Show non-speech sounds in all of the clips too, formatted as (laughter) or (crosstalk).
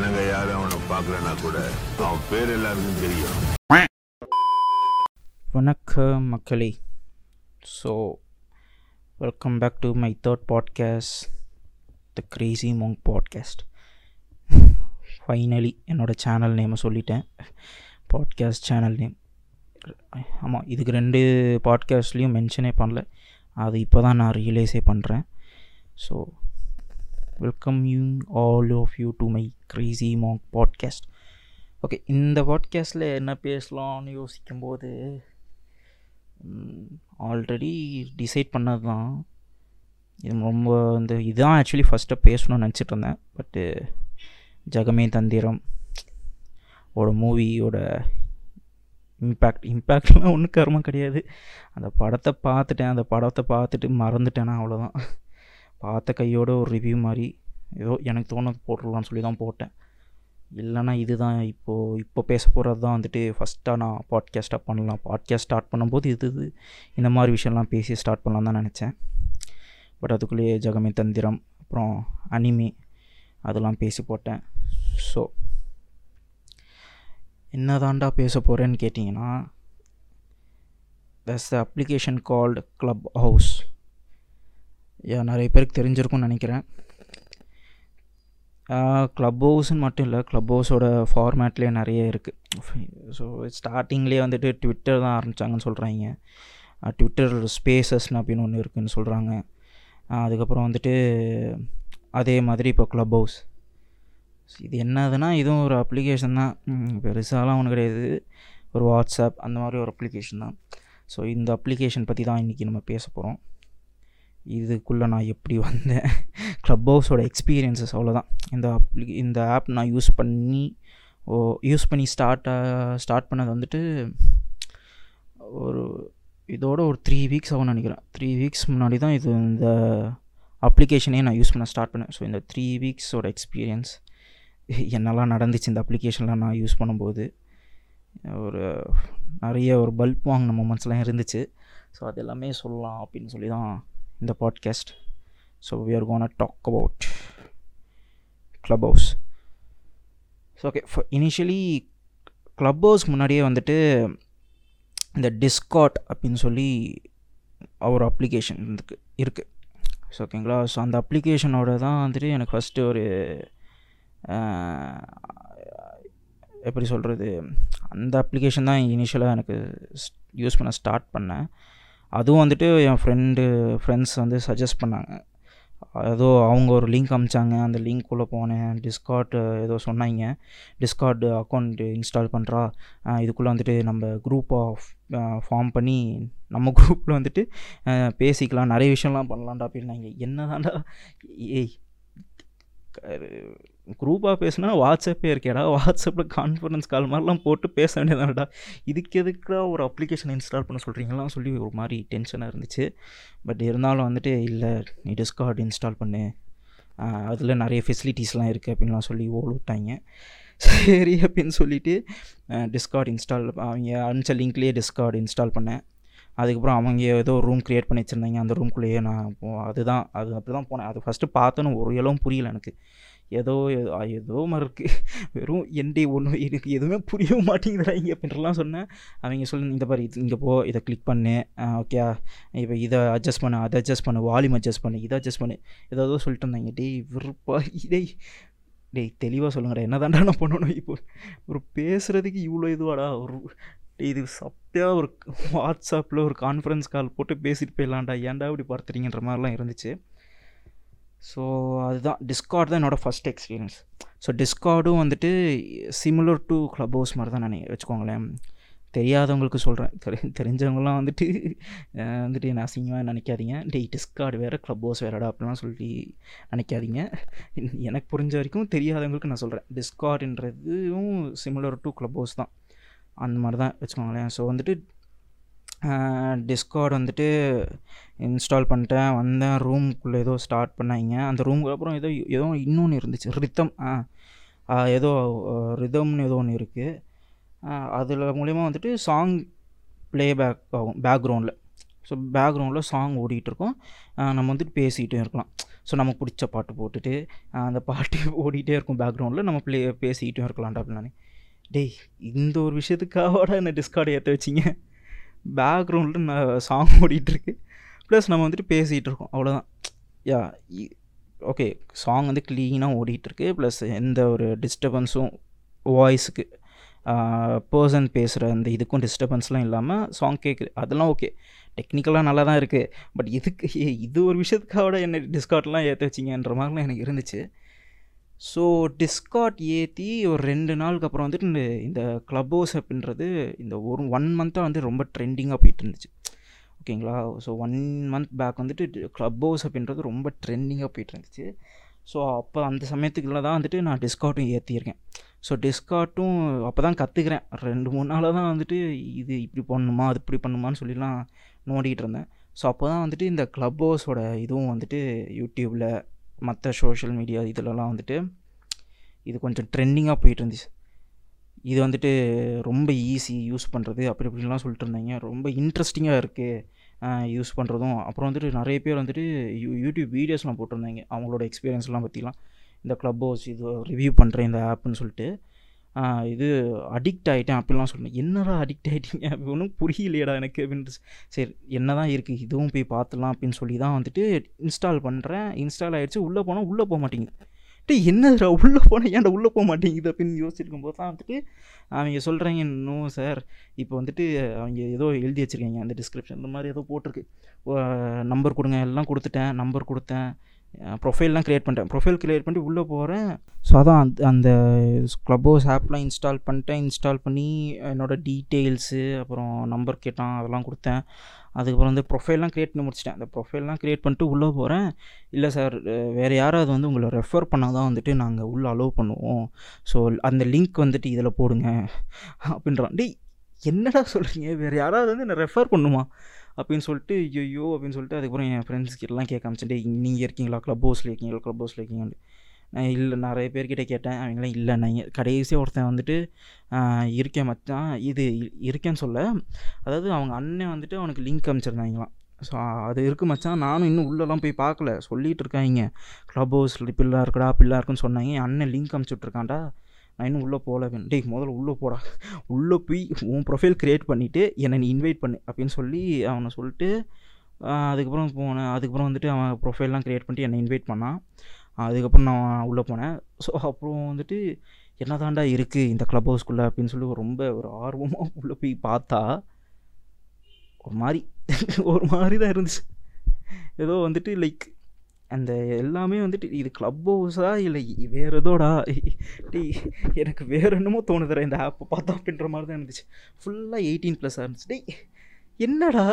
ஜனங்க யாரும் அவனை பார்க்கலனா கூட அவன் பேர் எல்லாருக்கும் தெரியும். வணக்கம் மக்களே. So welcome back to my third podcast the crazy mong podcast finally என்னோடய சேனல் நேமை சொல்லிட்டேன். பாட்காஸ்ட் சேனல் நேம் ஆமாம் இதுக்கு ரெண்டு பாட்காஸ்ட்லேயும் மென்ஷனே பண்ணல. அது இப்போ தான் நான் ரியலைஸே பண்ணுறேன் so welcome you all of you to my crazy mong podcast okay இந்த பாட்காஸ்ட்டில் என்ன பேசலாம்னு யோசிக்கும்போது ஆல்ரெடி டிசைட் பண்ணது தான். இது ரொம்ப வந்து இதுதான் ஆக்சுவலி ஃபஸ்ட்டாக பேசணும்னு நினச்சிட்டு இருந்தேன். பட்டு ஜகமே தந்திரம் ஓட மூவியோட இம்பேக்ட் இம்பேக்ட்லாம் ஒன்றும் கருமம் கிடையாது. அந்த படத்தை பார்த்துட்டேன் அந்த படத்தை பார்த்துட்டு மறந்துட்டேன்னா அவ்வளோதான் பார்த்த கையோட ஒரு ரிவ்யூ மாதிரி ஏதோ எனக்கு தோணுது போட்டுடலாம்னு சொல்லி தான் போட்டேன். இல்லைனா இதுதான் இப்போது இப்போ பேச போகிறது தான் வந்துட்டு ஃபஸ்ட்டாக நான் பாட்காஸ்ட்டாக பண்ணலாம். பாட்காஸ்ட் ஸ்டார்ட் பண்ணும்போது இது இது இந்த மாதிரி விஷயம்லாம் பேசி ஸ்டார்ட் பண்ணலாம் தான் நினச்சேன். பட் அதுக்குள்ளேயே ஜகமே தந்திரம் அப்புறம் அனிமே அதெல்லாம் பேசி போட்டேன். ஸோ என்ன தாண்டா பேச போகிறேன்னு கேட்டிங்கன்னா thus the application called Clubhouse நிறைய பேருக்கு தெரிஞ்சிருக்கும்னு நினைக்கிறேன். க்ளப் ஹவுஸ்ன்னு மட்டும் இல்லை க்ளப் ஹவுஸோட ஃபார்மேட்லேயே நிறைய இருக்குது ஸோ ஸ்டார்டிங்லேயே வந்துட்டு ட்விட்டர் தான் ஆரம்பித்தாங்கன்னு சொல்கிறாங்க ட்விட்டர் ஸ்பேசஸ்னு அப்படின்னு ஒன்று இருக்குதுன்னு சொல்கிறாங்க அதுக்கப்புறம் வந்துட்டு அதே மாதிரி இப்போ க்ளப் ஹவுஸ் இது என்னதுன்னா இதுவும் ஒரு அப்ளிகேஷன் தான். பெருசாலாம் ஒன்றும் கிடையாது. ஒரு வாட்ஸ்அப் அந்த மாதிரி ஒரு அப்ளிகேஷன் தான். ஸோ இந்த அப்ளிகேஷன் பற்றி தான் இன்றைக்கி நம்ம பேச போகிறோம் இதுக்குள்ளே நான் எப்படி வந்தேன்? க்ளப் ஹவுஸோட எக்ஸ்பீரியன்ஸஸ் அவ்வளோதான் இந்த அப்ளி இந்த ஆப் நான் யூஸ் பண்ணி ஓ யூஸ் பண்ணி ஸ்டார்ட் ஸ்டார்ட் பண்ணது வந்துட்டு ஒரு இதோட ஒரு த்ரீ வீக்ஸ் ஆகும்னு நினைக்கிறேன். த்ரீ வீக்ஸ் முன்னாடி தான் இது இந்த அப்ளிகேஷனே நான் யூஸ் பண்ண ஸ்டார்ட் பண்ணேன். ஸோ இந்த த்ரீ வீக்ஸோட எக்ஸ்பீரியன்ஸ் என்னெல்லாம் நடந்துச்சு இந்த அப்ளிகேஷன்லாம் நான் யூஸ் பண்ணும்போது ஒரு நிறைய ஒரு பல்ப் வாங்கின மூமெண்ட்ஸ்லாம் இருந்துச்சு. ஸோ அது எல்லாமே சொல்லலாம் அப்படின்னு சொல்லி தான் in the so So are are talk talk Clubhouse so okay initially Clubhouse முன்னாடியே வந்துட்டு இந்த டிஸ்காட் அப்படின்னு சொல்லி ஒரு அப்ளிகேஷன் இருக்கு இருக்குது ஸோ ஓகேங்களா ஸோ அந்த அப்ளிகேஷனோட தான் வந்துட்டு எனக்கு ஃபஸ்ட்டு ஒரு எப்படி சொல்கிறது அந்த அப்ளிகேஷன் தான் இனிஷியலாக எனக்கு யூஸ் பண்ண ஸ்டார்ட் பண்ணேன். அதுவும் வந்துட்டு என் ஃப்ரெண்டு ஃப்ரெண்ட்ஸ் வந்து சஜஸ்ட் பண்ணாங்க. ஏதோ அவங்க ஒரு லிங்க் அமிச்சாங்க. அந்த லிங்க்குள்ளே போனேன். டிஸ்கார்ட் ஏதோ சொன்னாங்க. டிஸ்கார்டு அக்கௌண்ட் இன்ஸ்டால் பண்ணுறா இதுக்குள்ளே வந்துட்டு நம்ம குரூப் ஆஃப் ஃபார்ம் பண்ணி நம்ம குரூப்பில் வந்துட்டு பேசிக்கலாம். நிறைய விஷயம்லாம் பண்ணலாம்டா அப்படின்னாங்க. என்ன தாண்டா ஏய் குரூப்பாக பேசுனா வாட்ஸ்அப்பே இருக்கேடா வாட்ஸ்அப்பில் கான்ஃபரன்ஸ் கால் மாதிரிலாம் போட்டு பேச வேண்டியதானடா இதுக்கு எதுக்குடா ஒரு அப்ளிகேஷன் இன்ஸ்டால் பண்ண சொல்கிறீங்களாம் சொல்லி ஒரு மாதிரி டென்ஷனாக இருந்துச்சு. பட் இருந்தாலும் வந்துட்டு இல்லை நீ டிஸ்கார்ட் இன்ஸ்டால் பண்ணு. அதில் நிறைய ஃபெசிலிட்டிஸ்லாம் இருக்குது அப்படின்லாம் சொல்லி ஓடு விட்டாங்க. சரி அப்படின்னு சொல்லிவிட்டு டிஸ்கார்ட் இன்ஸ்டால் அவங்க அனுப்பிச்ச லிங்க்லேயே டிஸ்கார்ட் இன்ஸ்டால் பண்ணேன். அதுக்கப்புறம் அவங்க ஏதோ ரூம் க்ரியேட் பண்ணி வச்சுருந்தாங்க. அந்த ரூம்குள்ளேயே நான் அதுதான் அது அப்படி தான் போனேன். அது ஃபஸ்ட்டு பார்த்தோன்னு ஒரு இளவும் புரியல எனக்கு. ஏதோ ஏதோ மாதிரி இருக்குது வெறும் என்டி ஒன்று எனக்கு எதுவுமே புரிய மாட்டேங்குதுடா இங்கே அப்படின்றலாம் சொன்னேன். அவங்க சொல்லி இந்த மாதிரி இங்கே போ இதை கிளிக் பண்ணு. ஓகே இப்போ இதை அட்ஜஸ்ட் பண்ணு அதை அட்ஜஸ்ட் பண்ணு வால்யூம் அட்ஜஸ்ட் பண்ணு இதை அட்ஜஸ்ட் பண்ணு. ஏதோ சொல்லிட்டு இருந்தாங்க. டேய் விருப்பா டேய் டேய் தெளிவாக சொல்லுங்கடா. என்ன தாண்டா நான் பண்ணணும் இப்போ? ஒரு பேசுகிறதுக்கு இவ்வளோ இதுவாடா? ஒரு இது சப்பையாக ஒரு வாட்ஸ்அப்பில் ஒரு கான்ஃபரன்ஸ் கால் போட்டு பேசிட்டு போயிடலாம்டா. ஏன்டா இப்படி பார்த்துறீங்கன்ற மாதிரிலாம் இருந்துச்சு. ஸோ அதுதான். டிஸ்கார்ட் தான் என்னோடய ஃபஸ்ட் எக்ஸ்பீரியன்ஸ் ஸோ டிஸ்கார்டும் வந்துட்டு சிமிலர் டு க்ளப் ஹவுஸ் மாதிரி தான் நான் வச்சுக்கோங்களேன். தெரியாதவங்களுக்கு சொல்கிறேன் தெரி தெரிஞ்சவங்களாம் வந்துட்டு வந்துட்டு என்ன அசிங்கமாக நினைக்காதீங்க. டே டிஸ்கார்டு வேறு க்ளப் ஹவுஸ் வேறடா அப்படிலாம் சொல்லி நினைக்காதீங்க. எனக்கு புரிஞ்ச வரைக்கும் தெரியாதவங்களுக்கு நான் சொல்கிறேன் டிஸ்கார்டுன்றதும் சிமிலர் டு க்ளப் ஹவுஸ் தான். அந்த மாதிரி தான் வச்சுக்கோங்களேன். ஸோ வந்துட்டு டிஸ்கார்ட் வந்துட்டு இன்ஸ்டால் பண்ணிட்டேன். வந்தேன். ரூம்குள்ளே ஏதோ ஸ்டார்ட் பண்ணாங்க. அந்த ரூமுக்கு அப்புறம் ஏதோ ஏதோ இன்னொன்று இருந்துச்சு. ரித்தம் ஆ ஏதோ ரிதம்னு ஏதோ ஒன்று இருக்குது அதில் மூலிமா வந்துட்டு சாங் ப்ளேபேக் ஆகும் பேக்ரவுண்டில் ஸோ பேக்ரவுண்டில் சாங் ஓடிட்டுருக்கோம் நம்ம வந்துட்டு பேசிகிட்டும் இருக்கலாம். ஸோ நமக்கு பிடிச்ச பாட்டு போட்டுட்டு அந்த பாட்டு (laughs) ஓடிக்கிட்டே இருக்கும் பேக்ரவுண்டில் நம்ம ப்ளே பேசிக்கிட்டும் இருக்கலாம்டா அப்படின்னு டேய் இந்த ஒரு விஷயத்துக்காக என்ன டிஸ்கார்டு ஏற்ற வச்சிங்க? பேக்ரவுண்டில் நான் சாங் ஓடிட்டுருக்கு. ப்ளஸ் நம்ம வந்துட்டு பேசிகிட்டு இருக்கோம் அவ்வளோதான் யா ஓகே சாங் வந்து க்ளீனாக ஓடிட்டுருக்கு. ப்ளஸ் எந்த ஒரு டிஸ்டர்பன்ஸும் வாய்ஸுக்கு பர்சன் பேசுகிற அந்த இதுக்கும் டிஸ்டர்பன்ஸ்லாம் இல்லாமல் சாங் கேட்குது அதெல்லாம் ஓகே டெக்னிக்கலாக நல்லா தான் இருக்குது பட் இதுக்கு இது ஒரு விஷயத்துக்காக என்ன டிஸ்கார்ட்லாம் ஏற்ற வச்சிங்கன்ற மாதிரிலாம் எனக்கு இருந்துச்சு. ஸோ டிஸ்கார்ட் ஏற்றி ஒரு ரெண்டு நாளுக்கு அப்புறம் வந்துட்டு இந்த இந்த க்ளப் ஹவுஸ் அப்படின்றது இந்த ஒரு ஒன் மந்த்தாக வந்து ரொம்ப ட்ரெண்டிங்காக போயிட்டு இருந்துச்சு ஓகேங்களா? ஸோ ஒன் மந்த் பேக் வந்துட்டு க்ளப் ஹவுஸ் அப்படின்றது ரொம்ப ட்ரெண்டிங்காக போயிட்டு இருந்துச்சு ஸோ அப்போ அந்த சமயத்துக்குள்ள தான் வந்துட்டு நான் டிஸ்கார்ட்டும் ஏற்றியிருக்கேன் ஸோ டிஸ்கார்ட்டும் அப்போ தான் கற்றுக்கிறேன் ரெண்டு மூணு நாளாக தான் வந்துட்டு இது இப்படி பண்ணணுமா அது இப்படி பண்ணுமான்னு சொல்லிலாம் நோண்டிகிட்டு இருந்தேன். ஸோ அப்போ தான் வந்துட்டு இந்த க்ளப் ஹவுஸோட இதுவும் வந்துட்டு யூடியூப்பில் மற்ற சோஷியல் மீடியா இதிலலாம் வந்துட்டு இது கொஞ்சம் ட்ரெண்டிங்காக போயிட்டு இருந்துச்சு இது வந்துட்டு ரொம்ப ஈஸி யூஸ் பண்ணுறது அப்படி இப்படின்லாம் சொல்லிட்டு இருந்தாங்க. ரொம்ப இன்ட்ரெஸ்டிங்காக இருக்குது யூஸ் பண்ணுறதும் அப்புறம் வந்துட்டு நிறைய பேர் வந்துட்டு யூ யூடியூப் வீடியோஸ்லாம் போட்டிருந்தாங்க. அவங்களோட எக்ஸ்பீரியன்ஸ்லாம் பற்றிலாம் இந்த க்ளப் ஹவுஸ் இது ரிவ்யூ பண்ணுறேன் இந்த ஆப்புன்னு சொல்லிட்டு. இது அடிக்ட் ஆகிட்டேன் அப்படிலாம் சொன்னேன் என்னடா அடிக்ட் ஆகிட்டீங்க அப்படி ஒன்றும் புரியலையடா எனக்கு அப்படின்ட்டு. சரி என்ன தான் இருக்குது இதுவும் போய் பார்த்துலாம் அப்படின்னு சொல்லி தான் வந்துட்டு இன்ஸ்டால் பண்ணுறேன் இன்ஸ்டால் ஆகிடுச்சு உள்ளே போனால் உள்ளே போக மாட்டேங்குது. டேய் என்னதுடா உள்ளே போனால் ஏன்டா உள்ளே போக மாட்டேங்குது அப்படின்னு யோசிச்சிருக்கும் போது தான் வந்துட்டு அவங்க சொல்கிறாங்க இன்னும் சார் இப்போ வந்துட்டு அவங்க ஏதோ எழுதி வச்சுருக்காங்க அந்த டிஸ்கிரிப்ஷன் இந்த மாதிரி ஏதோ போட்டிருக்கு. நம்பர் கொடுங்க எல்லாம் கொடுத்துட்டேன் நம்பர் கொடுத்தேன். ப்ரொஃபைல்லாம் க்ரியேட் பண்ணிட்டேன். ப்ரொஃபைல் க்ரியேட் பண்ணிட்டு உள்ளே போகிறேன் ஸோ அதான் அந்த அந்த க்ளப் ஹவுஸ் ஆப்லாம் இன்ஸ்டால் பண்ணிட்டேன். இன்ஸ்டால் பண்ணி என்னோடய டீட்டெயில்ஸு அப்புறம் நம்பர் கேட்டான் அதெல்லாம் கொடுத்தேன். அதுக்கப்புறம் வந்து ப்ரொஃபைல்லாம் க்ரியேட் பண்ணி முடிச்சிட்டேன். அந்த ப்ரொஃபைல்லாம் க்ரியேட் பண்ணிட்டு உள்ளே போகிறேன் இல்லை சார் வேறு யாராவது வந்து உங்களை ரெஃபர் பண்ணால் தான் வந்துட்டு நாங்கள் உள்ளே அலோவ் பண்ணுவோம். ஸோ அந்த லிங்க் வந்துட்டு இதில் போடுங்க. அப்படின்றான். டேய் என்னடா சொல்கிறீங்க வேறு யாராவது வந்து என்னை ரெஃபர் பண்ணுமா? அப்படின்னு சொல்லிட்டு ஐயோ அப்படின்னு சொல்லிட்டு அதுக்கப்புறம் என் ஃப்ரெண்ட்ஸ் கிட்டலாம் கேட்க ஆரம்பிச்சேன் நீங்கள் இருக்கீங்களா? க்ளப் ஹவுஸில் இருக்கீங்களா? க்ளப் ஹவுஸில் இருக்கீங்கன்னு நான் இல்லை நிறைய பேர்கிட்ட கேட்டேன். அவங்களாம் இல்லை நான் கடைசியாக ஒருத்தன் வந்துட்டு இருக்கேன் மச்சான். இது இருக்கேன்னு சொல்ல. அதாவது அவங்க அண்ணன் வந்துட்டு அவனுக்கு லிங்க் அமைச்சிருந்தாங்களாம் ஸோ அது இருக்கு மச்சான். நானும் இன்னும் உள்ளெல்லாம் போய் பார்க்கல. சொல்லிட்டு இருக்காங்க. க்ளப் ஹவுஸில் இப்படிலாம் இருக்குடா இப்படிலாம் இருக்குன்னு சொன்னாங்க. என் அண்ணன் லிங்க் அனுப்பிச்சி விட்ருக்கான்டா நான் இன்னும் உள்ளே போகல அப்படின்னு. டேய் முதல்ல உள்ளே போடா. உள்ளே போய் உன் ப்ரொஃபைல் க்ரியேட் பண்ணிவிட்டு என்னை நீ இன்வைட் பண்ணு அப்படின்னு சொல்லி அவனை சொல்லிட்டு அதுக்கப்புறம் போனேன். அதுக்கப்புறம் வந்துட்டு அவன் ப்ரொஃபைல்லாம் க்ரியேட் பண்ணிட்டு என்னை இன்வைட் பண்ணான். அதுக்கப்புறம் நான் உள்ளே போனேன். ஸோ அப்புறம் வந்துட்டு என்னதாண்டா இருக்குது இந்த க்ளப் ஹவுஸ்க்குள்ளே அப்படின்னு சொல்லி ரொம்ப ஒரு ஆர்வமாக உள்ளே போய் பார்த்தா ஒரு மாதிரி ஒரு மாதிரி தான் இருந்துச்சு. ஏதோ வந்துட்டு லைக் அந்த எல்லாமே வந்துட்டு இது க்ளப் ஹவுஸா இல்லை வேறு எதோடா? டேய் எனக்கு வேறு என்னமோ தோணுதுடா இந்த ஆப்பை பார்த்தா அப்படின்ற மாதிரி தான் இருந்துச்சு ஃபுல்லாக எயிட்டீன் ப்ளஸ்ஸாக இருந்துச்சு. டேய் என்னடா?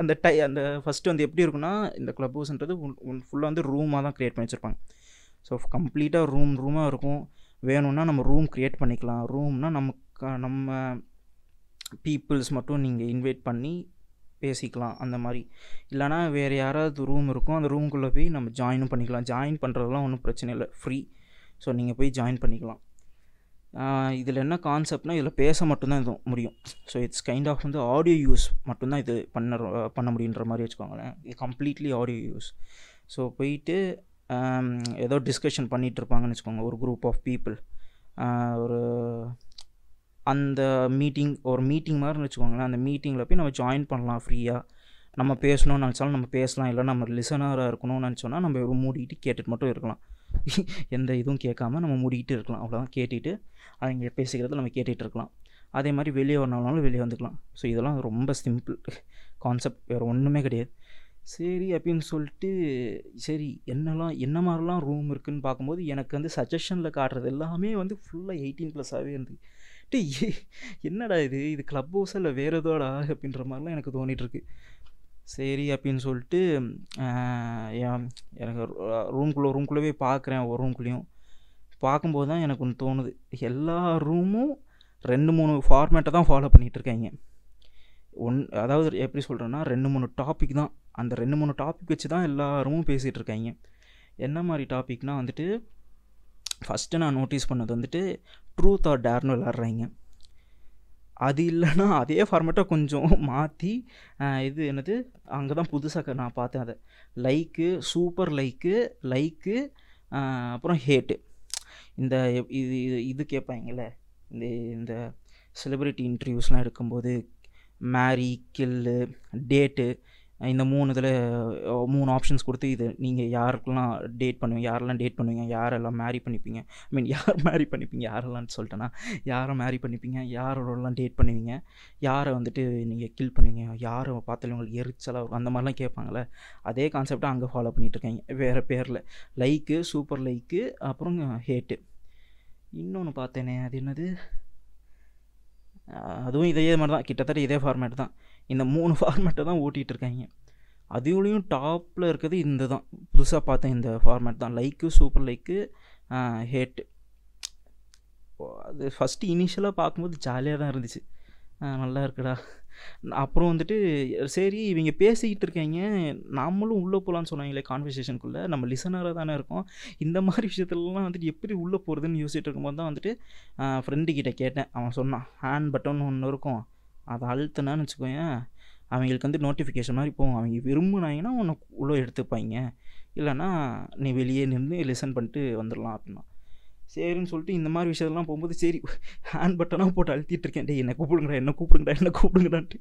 அந்த டை அந்த ஃபஸ்ட்டு வந்து எப்படி இருக்குன்னா இந்த க்ளப் ஹவுஸ்ன்றது ஃபுல்லாக வந்து ரூமாக தான் க்ரியேட் பண்ணி வச்சுருப்பாங்க. ஸோ கம்ப்ளீட்டாக ரூம் ரூமாக இருக்கும். வேணும்னா நம்ம ரூம் க்ரியேட் பண்ணிக்கலாம். ரூம்னால் நமக்கு நம்ம பீப்புள்ஸ் மட்டும் நீங்கள் இன்வைட் பண்ணி பேசிக்கலாம் அந்த மாதிரி. இல்லைனா வேறு யாராவது ரூம் இருக்கும் அந்த ரூமுக்குள்ளே போய் நம்ம ஜாயினும் பண்ணிக்கலாம். ஜாயின் பண்ணுறதுலாம் ஒன்றும் பிரச்சனை இல்லை. ஃப்ரீ ஸோ நீங்கள் போய் ஜாயின் பண்ணிக்கலாம். இதில் என்ன கான்செப்ட்னா இதில் பேச மட்டும்தான் இது முடியும். ஸோ இட்ஸ் கைண்ட் ஆஃப் வந்து ஆடியோ யூஸ் மட்டும்தான் இது பண்ண பண்ண முடியுன்ற மாதிரி வச்சுக்கோங்களேன். இது கம்ப்ளீட்லி ஆடியோ யூஸ் ஸோ போயிட்டு ஏதோ டிஸ்கஷன் பண்ணிகிட்டு இருப்பாங்கன்னு வச்சுக்கோங்க. ஒரு குரூப் ஆஃப் பீப்புள் ஒரு அந்த மீட்டிங் ஒரு மீட்டிங் மாதிரி வச்சுக்கோங்களேன் அந்த மீட்டிங்கில் போய் நம்ம ஜாயின் பண்ணலாம் ஃப்ரீயாக நம்ம பேசணும்னு நினச்சாலும் நம்ம பேசலாம் இல்லை நம்ம லிசனராக இருக்கணும்னு நினச்சோன்னா நம்ம மூடிக்கிட்டு மூடிட்டு கேட்டுட்டு மட்டும் இருக்கலாம். (laughs) எந்த இதுவும் கேட்காம நம்ம மூடிக்கிட்டு இருக்கலாம். அவ்வளோதான் கேட்டுட்டு அவங்க பேசிக்கிறத நம்ம கேட்டுகிட்டு இருக்கலாம். அதே மாதிரி வெளியே வரணும்னாலும் வெளியே வந்துக்கலாம். ஸோ இதெல்லாம் ரொம்ப சிம்பிள் கான்செப்ட் வேறு ஒன்றுமே கிடையாது. சரி அப்படின்னு சொல்லிட்டு சரி என்னெல்லாம் என்ன மாதிரிலாம் ரூம் இருக்குன்னு பார்க்கும்போது எனக்கு வந்து சஜஷனில் காட்டுறது எல்லாமே வந்து ஃபுல்லாக எயிட்டீன் ப்ளஸ்ஸாகவே இருந்துச்சு டேய் என்னடா இது? இது க்ளப் ஹவுஸ் இல்லை வேறு ஏதோடா அப்படின்ற மாதிரிலாம் எனக்கு தோணிட்டுருக்கு. சரி அப்படின்னு சொல்லிட்டு எனக்கு ரூம்குள்ளே ரூம்குள்ளேயே பார்க்குறேன் ஒரு ரூம்குள்ளேயும் பார்க்கும்போது தான் எனக்கு ஒன்று தோணுது. எல்லா ரூமும் ரெண்டு மூணு ஃபார்மேட்டை தான் ஃபாலோ பண்ணிகிட்டு இருக்காங்க. ஒன் அதாவது எப்படி சொல்கிறேன்னா ரெண்டு மூணு டாபிக் தான். அந்த ரெண்டு மூணு டாபிக் வச்சு தான் எல்லாருமும் பேசிகிட்டு இருக்காங்க. என்ன மாதிரி டாபிக்னால் வந்துட்டு ஃபஸ்ட்டு நான் நோட்டீஸ் பண்ணது வந்துட்டு ட்ரூத் ஆர் டேர்னு விளாட்றாங்க அது இல்லைன்னா அதே ஃபார்மேட்டை கொஞ்சம் மாற்றி இது என்னது? அங்கே தான் புதுசாக நான் பார்த்தேன் அதை. லைக்கு சூப்பர் லைக்கு லைக்கு அப்புறம் ஹேட்டு இந்த எப்- இது இது இது கேட்பாங்கல்ல இந்த இந்த செலிப்ரிட்டி இன்டர்வியூஸ்லாம் எடுக்கும்போது மேரி கில்லு டேட்டு இந்த மூணு இதில் மூணு ஆப்ஷன்ஸ் கொடுத்து இது நீங்கள் யாருக்கெல்லாம் டேட் பண்ணுவீங்க யாரெல்லாம் டேட் பண்ணுவீங்க யாரெல்லாம் மேரி பண்ணிப்பீங்க? ஐ மீன் யார் (laughs) மேரி பண்ணிப்பீங்க யாரெல்லாம்னு சொல்லிட்டேன்னா யாரை மேரி பண்ணிப்பீங்க யாரோடலாம் டேட் பண்ணுவீங்க யாரை வந்துட்டு நீங்கள் கில் பண்ணுவீங்க யாரை பார்த்தாலும் உங்களுக்கு எரிச்சலாக இருக்கும் அந்த மாதிரிலாம் கேட்பாங்களே அதே கான்செப்டை அங்கே ஃபாலோ பண்ணிட்டு இருக்காங்க வேறு பேரில். லைக்கு சூப்பர் லைக்கு அப்புறம் ஹேட்டு இன்னொன்று பார்த்தேனே அது என்னது? அதுவும் இதே மாதிரி தான் கிட்டத்தட்ட இதே ஃபார்மேட் தான். இந்த மூணு ஃபார்மேட்டை தான் ஓட்டிகிட்டு இருக்காங்க அதுலேயும் டாப்பில் இருக்கிறது இந்த தான் புதுசாக பார்த்தேன் இந்த ஃபார்மேட் தான். லைக்கு சூப்பர் லைக்கு ஹேட்டு அது ஃபஸ்ட்டு இனிஷியலாக பார்க்கும்போது ஜாலியாக தான் இருந்துச்சு. நல்லா இருக்குடா. அப்புறம் வந்துட்டு சரி இவங்க பேசிக்கிட்டு இருக்காங்க நாமளும் உள்ளே போகலான்னு சொன்னாங்களே கான்வர்சேஷனுக்குள்ளே நம்ம லிசனராக தானே இருக்கோம். இந்த மாதிரி விஷயத்துலலாம் வந்துட்டு எப்படி உள்ளே போகிறதுன்னு யோசிச்சுட்டு இருக்கும்போது தான் வந்துட்டு ஃப்ரெண்டு கிட்டே கேட்டேன். அவன் சொன்னான் ஹேண்ட் பட்டன் ஒன்று இருக்கும். அதை அழுத்தினான்னு வச்சுக்கோயேன் அவங்களுக்கு வந்து நோட்டிஃபிகேஷன் மாதிரி போகும். அவங்க விரும்புனாங்கன்னா உன்னை உள்ளே எடுத்துப்பாங்க இல்லைன்னா நீ வெளியே நின்று லிசன் பண்ணிட்டு வந்துடலாம் அப்படின்னா. சரின்னு சொல்லிட்டு இந்த மாதிரி விஷயத்தெல்லாம் போகும்போது சரி ஹேண்ட் பட்டனாக போட்டு அழுத்திட்டு இருக்கேன். டேய் என்ன கூப்பிடுங்கடா என்ன கூப்பிடுங்கடா என்ன கூப்பிடுங்கடான்ட்டு.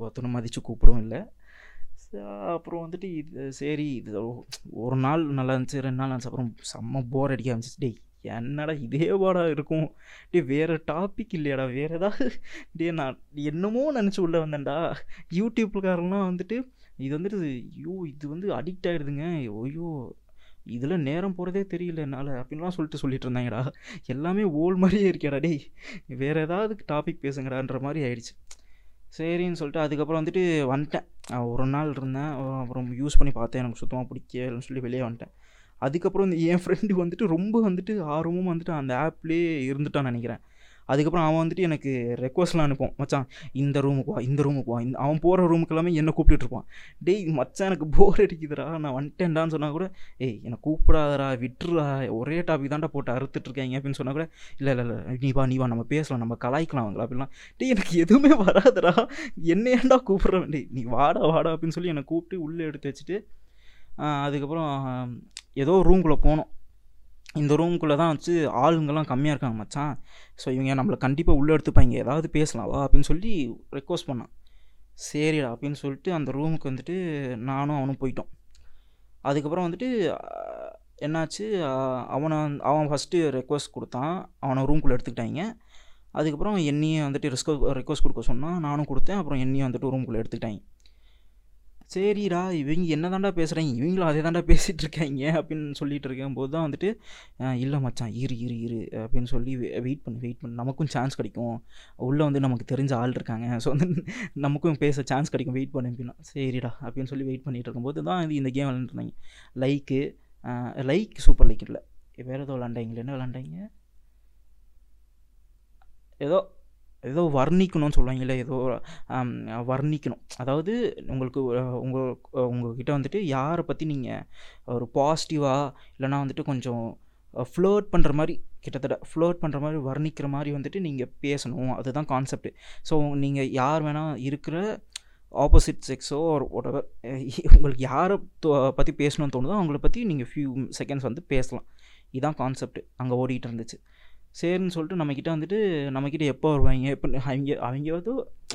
ஒருத்தனை மதித்து கூப்பிடவும் இல்லை. அப்புறம் வந்துட்டு இது சரி இது ஒரு நாள் நல்லா இருந்துச்சு ரெண்டு நாள் இருந்துச்சு அப்புறம் செம்ம போர் அடிக்க ஆரம்பிச்சிச்சு. டேய் என்னடா இதே வாடா இருக்கும். டேய் வேறு டாபிக் இல்லையாடா வேறு ஏதாவது? டேய் நான் என்னமோ நினச்சி உள்ளே வந்தேன்டா. யூடியூப்காரெல்லாம் வந்துட்டு இது வந்துட்டு ஐயோ இது வந்து அடிக்ட் ஆகிடுதுங்க ஐயோ இதில் நேரம் போகிறதே தெரியல என்னால் அப்படின்லாம் சொல்லிட்டு சொல்லிட்டு இருந்தாங்கடா. எல்லாமே ஓல் மாதிரியே இருக்கேடா டேய். வேறு ஏதாவது டாபிக் பேசுங்கடான்ற மாதிரி ஆயிடுச்சு. சரின்னு சொல்லிட்டு அதுக்கப்புறம் வந்துட்டு வந்துட்டேன். ஒரு நாள் இருந்தேன். அப்புறம் யூஸ் பண்ணி பார்த்தேன் எனக்கு சுத்தமாக பிடிக்கலன்னு சொல்லி வெளியே வந்துட்டேன். அதுக்கப்புறம் இந்த என் ஃப்ரெண்டு வந்துட்டு ரொம்ப வந்துட்டு ஆர்வமும் வந்துட்டு அந்த ஆப்லேயே இருந்துட்டான்னு நினைக்கிறேன். அதுக்கப்புறம் அவன் வந்துட்டு எனக்கு ரெக்வஸ்ட்லாம் அனுப்புவான். மச்சான் இந்த ரூமுக்கு வா இந்த ரூமுக்கு வா. இந்த அவன் போகிற ரூமுக்கு எல்லாமே என்னை கூப்பிட்டுருப்பான் டேய் மச்சான் எனக்கு போர் அடிக்குதுடா. நான் வந்துட்டேன்டான்னு சொன்னால் கூட ஏய் என்னை கூப்பிடாதடா விட்டுறா ஒரே டாபிக் தான்டா போட்டு அறுத்துட்டு அப்படின்னு சொன்னால் கூட இல்லை இல்லை இல்லை நீ வா நீ வா நம்ம பேசலாம் நம்ம கலாய்க்கலாம் அவங்களா அப்படிலாம் டேய் எனக்கு எதுவுமே வராதுடா. என்ன ஏன்டா கூப்பிட்றேன் டேய் நீ வாடா வாடா அப்படின்னு சொல்லி என்னை கூப்பிட்டு உள்ளே எடுத்து வச்சுட்டு அதுக்கப்புறம் ஏதோ ரூம்குள்ளே போனோம். இந்த ரூம்குள்ளே தான் வச்சு ஆளுங்கெல்லாம் கம்மியாக இருக்காங்க மச்சான். ஸோ இவங்க நம்மளை கண்டிப்பாக உள்ளே எடுத்துப்பாங்க. ஏதாவது பேசலாம் அப்படின்னு சொல்லி ரெக்வஸ்ட் பண்ணான். சரிடா அப்படின்னு சொல்லிட்டு அந்த ரூமுக்கு வந்துட்டு நானும் அவனும் போயிட்டோம். அதுக்கப்புறம் வந்துட்டு என்னாச்சு? அவனை வந்து- அவன் ஃபஸ்ட்டு ரெக்வஸ்ட் கொடுத்தான். அவனை ரூம்குள்ளே எடுத்துக்கிட்டாங்க. அதுக்கப்புறம் என்னையும் வந்துட்டு ரெஸ்கோ ரெக்வஸ்ட் கொடுக்க சொன்னான். நானும் கொடுத்தேன். அப்புறம் என்னையும் வந்துட்டு ரூம்குள்ளே எடுத்துக்கிட்டாங்க. சரிடா இவங்க என்ன தாண்டா பேசுகிறாங்க இவங்களும் அதே தாண்டா (laughs) பேசிகிட்டு இருக்காங்க அப்படின்னு சொல்லிட்டு இருக்கும்போது தான் வந்துட்டு இல்லை மச்சான் இரு இரு இரு அப்படின்னு சொல்லி வெயிட் பண்ணு வெயிட் பண்ணு. நமக்கும் சான்ஸ் கிடைக்கும். உள்ளே வந்து நமக்கு தெரிஞ்ச ஆள் இருக்காங்க. (laughs) ஸோ வந்து நமக்கும் பேச சான்ஸ் கிடைக்கும். வெயிட் பண்ணு அப்படின்னா சரிடா அப்படின்னு சொல்லி வெயிட் பண்ணிட்டு இருக்கும்போது தான் இது இந்த கேம் விளாண்டுருந்தாங்க லைக்கு லைக் சூப்பர் லைக் இல்லை. வேறு ஏதோ விளாண்டாங்களே என்ன விளாண்டாங்க ஏதோ ஏதோ வர்ணிக்கணும்னு சொல்லுவாங்களே ஏதோ வர்ணிக்கணும். அதாவது உங்களுக்கு உங்கள் உங்கள்கிட்ட வந்துட்டு யாரை பற்றி நீங்கள் ஒரு பாசிட்டிவாக இல்லைனா வந்துட்டு கொஞ்சம் ஃப்ளோட் பண்ணுற மாதிரி கிட்டத்தட்ட ஃப்ளோட் பண்ணுற மாதிரி வர்ணிக்கிற மாதிரி வந்துட்டு நீங்கள் பேசணும். அதுதான் கான்செப்ட் ஸோ நீங்கள் யார் வேணால் இருக்கிற ஆப்போசிட் செக்ஸோ ஒரு ஒட்டவர் உங்களுக்கு யாரை பற்றி பேசணும்னு தோணுதோ அவங்கள பற்றி நீங்கள் ஃபியூ செகண்ட்ஸ் வந்து பேசலாம். இதுதான் கான்செப்ட் அங்கே ஓடிட்டு இருந்துச்சு. சரின்னு சொல்லிட்டு நம்மக்கிட்ட வந்துட்டு நம்மக்கிட்ட எப்போ வருவாங்க? எப்போ அவங்க அவங்க வந்து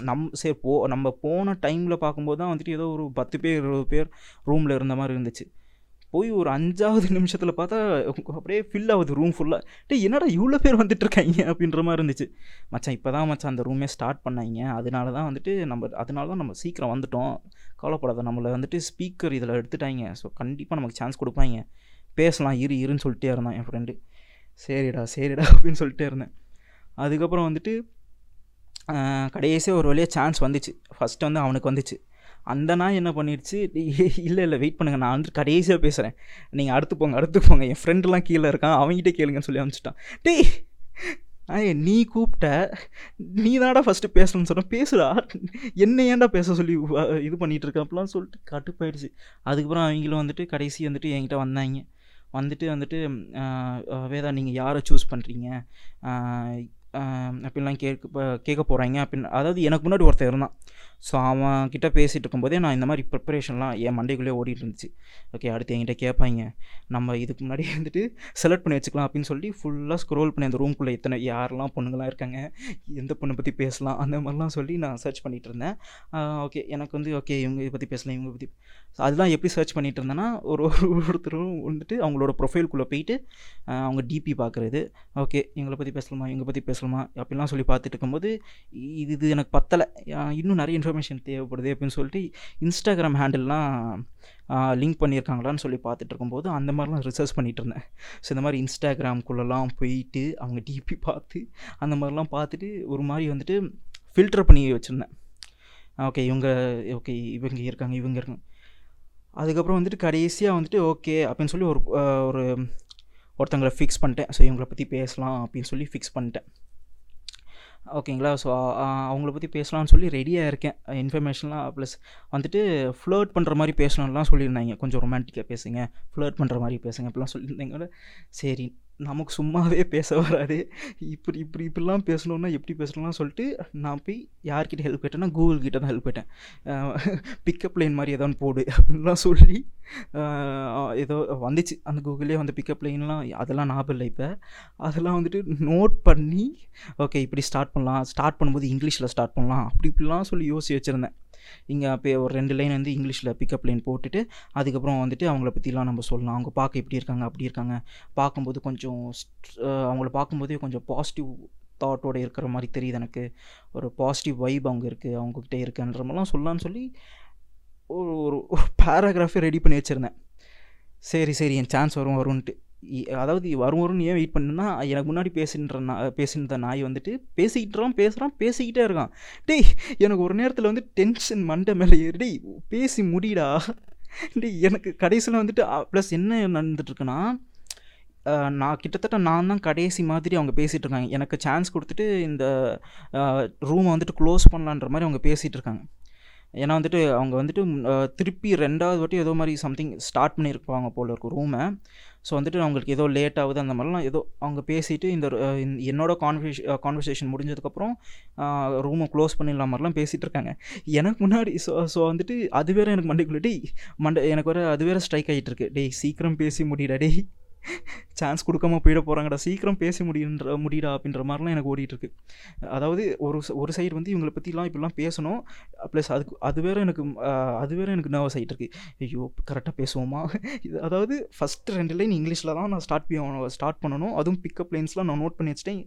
நம் சரி போ நம்ம போன டைமில் பார்க்கும்போது தான் வந்துட்டு ஏதோ ஒரு பத்து பேர் இருபது பேர் ரூமில் இருந்த மாதிரி இருந்துச்சு. போய் ஒரு அஞ்சாவது நிமிஷத்தில் பார்த்தா அப்படியே ஃபில் ஆகுது ரூம் ஃபுல்லாக டே என்னடா இவ்வளோ பேர் வந்துட்டு இருக்காங்க? அப்படின்ற மாதிரி இருந்துச்சு. மச்சான் இப்போ தான் மச்சான் அந்த ரூமே ஸ்டார்ட் பண்ணாங்க. அதனால தான் வந்துட்டு நம்ம அதனால தான் நம்ம சீக்கிரம் வந்துட்டோம். கவலைப்படாத நம்மளை வந்துட்டு ஸ்பீக்கர் இதில் எடுத்துட்டாங்க. ஸோ கண்டிப்பாக நமக்கு சான்ஸ் கொடுப்பாங்க. பேசலாம் இரு இருன்னு சொல்லிட்டே இருந்தான் என் ஃப்ரெண்டு சரிடா சரிடா அப்படின்னு சொல்லிட்டே இருந்தேன். அதுக்கப்புறம் வந்துட்டு கடைசியாக ஒரு வழியாக சான்ஸ் வந்துச்சு. ஃபஸ்ட்டு வந்து அவனுக்கு வந்துச்சு. அந்த நாய் என்ன பண்ணிடுச்சு இல்லை இல்லை வெயிட் பண்ணுங்கள் நான் வந்து கடைசியாக பேசுகிறேன் நீங்கள் அடுத்து போங்க அடுத்து போங்க. என் ஃப்ரெண்டுலாம் கீழே இருக்கான். அவங்ககிட்ட கேளுங்கன்னு சொல்லி அனுப்பிச்சிட்டான். டேய் ஐய நீ கூப்பிட்ட நீ தான்டா ஃபஸ்ட்டு பேசணும்னு சொன்ன. பேசுடா. என்ன ஏன்டா பேச சொல்லி இது பண்ணிகிட்டு இருக்க? அப்படிலாம் சொல்லிட்டு கட்டுப்பாயிடுச்சு அதுக்கப்புறம் அவங்களும் வந்துட்டு கடைசி வந்துட்டு என்கிட்ட வந்தாங்க. வந்துட்டு வந்துட்டு வேதா நீங்கள் யாரை சூஸ் பண்ணுறீங்க அப்படின்லாம் கேட்க இப்போ கேட்க போகிறாங்க அப்படின்னு அதாவது எனக்கு முன்னாடி ஒருத்தர் இருந்தான். ஸோ அவன் கிட்ட பேசிகிட்டு இருக்கும்போதே நான் இந்த மாதிரி ப்ரிப்பரேஷன்லாம் என் மண்டைக்குள்ளே ஓடிட்டு இருந்துச்சு ஓகே அடுத்து என்கிட்ட கேட்பாங்க நம்ம இதுக்கு முன்னாடி வந்துட்டு செலக்ட் பண்ணி வச்சுக்கலாம் அப்படின்னு சொல்லி ஃபுல்லாக ஸ்க்ரோல் பண்ணி அந்த ரூம்குள்ளே எத்தனை யாரெல்லாம் பொண்ணுங்களாம் இருக்காங்க எந்த பொண்ணை பற்றி பேசலாம் அந்த மாதிரிலாம் சொல்லி நான் சர்ச் பண்ணிகிட்டு இருந்தேன். ஓகே எனக்கு வந்து ஓகே இவங்க இதை பற்றி பேசலாம் இவங்க பற்றி அதெல்லாம் எப்படி சர்ச் பண்ணிகிட்டு இருந்தேன்னா ஒரு ஒரு ஒருத்தரும் வந்துட்டு அவங்களோட ப்ரொஃபைல்குள்ளே போயிட்டு அவங்க டிபி பார்க்குறது ஓகே இவங்களை பற்றி பேசலாமா? இவங்க பற்றி பேசலாம்? அப்படிலாம் சொல்லி பார்த்துட்டு இருக்கும்போது இது இது எனக்கு பத்தலை. இன்னும் நிறைய இன்ஃபர்மேஷன் தேவைப்படுது அப்படின்னு சொல்லிட்டு இன்ஸ்டாகிராம் ஹேண்டில்லாம் லிங்க் பண்ணியிருக்காங்களான்னு சொல்லி பார்த்துட்டு இருக்கும்போது அந்த மாதிரிலாம் ரிசர்ச் பண்ணிகிட்டு இருந்தேன் ஸோ இந்த மாதிரி இன்ஸ்டாகிராம்குள்ளெல்லாம் போயிட்டு அவங்க டிபி பார்த்து அந்த மாதிரிலாம் பார்த்துட்டு ஒரு மாதிரி வந்துட்டு ஃபில்டர் பண்ணி வச்சுருந்தேன். ஓகே இவங்க ஓகே இவங்க இருக்காங்க இவங்க இருக்காங்க. அதுக்கப்புறம் வந்துட்டு கடைசியாக வந்துட்டு ஓகே அப்படின்னு சொல்லி ஒரு ஒரு ஒருத்தங்களை ஃபிக்ஸ் பண்ணிட்டேன். ஸோ இவங்களை பற்றி பேசலாம் அப்படின்னு சொல்லி ஃபிக்ஸ் பண்ணிட்டேன். ஓகேங்களா? ஸோ அவங்கள பற்றி பேசலாம்னு சொல்லி ரெடியாக இருக்கேன். இன்ஃபர்மேஷன்லாம் ப்ளஸ் வந்துட்டு ஃப்ளர்ட் பண்ணுற மாதிரி பேசணும்லாம் சொல்லியிருந்தாங்க. கொஞ்சம் ரொமான்டிக்காக பேசுங்க. ஃப்ளர்ட் பண்ணுற மாதிரி பேசுங்க. அப்படிலாம் சொல்லியிருந்தாங்க. சரி. நமக்கு சும்மாவே பேச வராது. இப்படி இப்படி இப்படிலாம் பேசணுன்னா எப்படி பேசணும்லாம் சொல்லிட்டு நான் போய் யார்கிட்ட ஹெல்ப் கேட்டேன்னா கூகுள் கிட்ட தான் ஹெல்ப் கேட்டேன். பிக்கப் லைன் மாதிரி ஏதாவது போடு அப்படின்லாம் சொல்லி ஏதோ வந்துச்சு. அந்த கூகுளே வந்து பிக்கப் லைன்லாம் அதெல்லாம் ஞாபகம் இல்லை இப்போ. அதெல்லாம் வந்துட்டு நோட் பண்ணி ஓகே இப்படி ஸ்டார்ட் பண்ணலாம். ஸ்டார்ட் பண்ணும்போது இங்கிலீஷில் ஸ்டார்ட் பண்ணலாம். அப்படி இப்படிலாம் சொல்லி யோசிச்சு வச்சுருந்தேன். இங்கே அப்போ ஒரு ரெண்டு லைன் வந்து இங்கிலீஷில் பிக்கப் லைன் போட்டுட்டு அதுக்கப்புறம் வந்துட்டு அவங்கள பற்றிலாம் நம்ம சொல்லலாம். அவங்க பார்க்க இப்படி இருக்காங்க அப்படி இருக்காங்க. பார்க்கும்போது கொஞ்சம் அவங்கள பார்க்கும்போதே கொஞ்சம் பாசிட்டிவ் தாட்டோட இருக்கிற மாதிரி தெரியுது எனக்கு. ஒரு பாசிட்டிவ் வைப் அவங்க இருக்குது அவங்கக்கிட்ட இருக்குன்ற மாதிரிலாம் சொல்லலான்னு சொல்லி ஒரு ஒரு பேராகிராஃபே ரெடி பண்ணி வச்சுருந்தேன். சரி சரி என் சான்ஸ் வரும் வரும்ன்ட்டு. அதாவது வரும் வரும்னு ஏன் வெயிட் பண்ணுன்னா எனக்கு முன்னாடி பேசின்ற நான் பேசின்ற நாய் வந்துட்டு பேசிக்கிட்டுறான் பேசுகிறான் பேசிக்கிட்டே இருக்கான். டேய் எனக்கு ஒரு நேரத்தில் வந்து டென்ஷன் மண்டை மேலே ஏறி டேய் பேசி முடிடா. டேய் எனக்கு கடைசியில் வந்துட்டு ப்ளஸ் என்ன நடந்துட்டுருக்குன்னா நான் கிட்டத்தட்ட நான் தான் கடைசி மாதிரி அவங்க பேசிகிட்டு இருக்காங்க எனக்கு சான்ஸ் கொடுத்துட்டு இந்த ரூமை வந்துட்டு க்ளோஸ் பண்ணலான்ற மாதிரி அவங்க பேசிகிட்டு இருக்காங்க ஏன்னா வந்துட்டு அவங்க வந்துட்டு திருப்பி ரெண்டாவது வாட்டி ஏதோ மாதிரி சம்திங் ஸ்டார்ட் பண்ணியிருப்பாங்க போல இருக்கும் ரூமை ஸோ வந்துட்டு அவங்களுக்கு ஏதோ லேட் ஆகுது அந்த மாதிரிலாம் ஏதோ அவங்க பேசிட்டு இந்த என்னோட கான்வர்சேஷன் கான்வர்சேஷன் முடிஞ்சதுக்கப்புறம் ரூமை க்ளோஸ் பண்ணிடலாம் மாதிரிலாம் பேசிகிட்டு இருக்காங்க. எனக்கு முன்னாடி ஸோ ஸோ வந்துட்டு அது வேற எனக்கு மண்டைக்குள்ளே டேய் மண்டை எனக்கு வேறு அது வேறு ஸ்ட்ரைக் ஆகிட்டு இருக்கு. டேய் சீக்கிரம் பேசி முடியல டேய். சான்ஸ் கொடுக்காம போயிட போகிறாங்கடா சீக்கிரம் பேச முடியுன்ற முடியடா அப்படின்ற மாதிரிலாம் எனக்கு ஓடிட்டுருக்கு. அதாவது ஒரு ஒரு சைடு வந்து இவங்களை பற்றிலாம் இப்படிலாம் பேசணும். ப்ளஸ் அதுக்கு அது வேற எனக்கு அது வேற எனக்கு நர்வஸ் ஆகிட்டு இருக்கு ஐயோ கரெக்டாக பேசுவோமா? இது அதாவது ஃபஸ்ட்டு ரெண்டு லைன் இங்கிலீஷில் தான் நான் ஸ்டார்ட் ஸ்டார்ட் பண்ணணும். அதுவும் பிக்கப் லைன்ஸ்லாம் நான் நோட் பண்ணி வச்சிட்டேன்.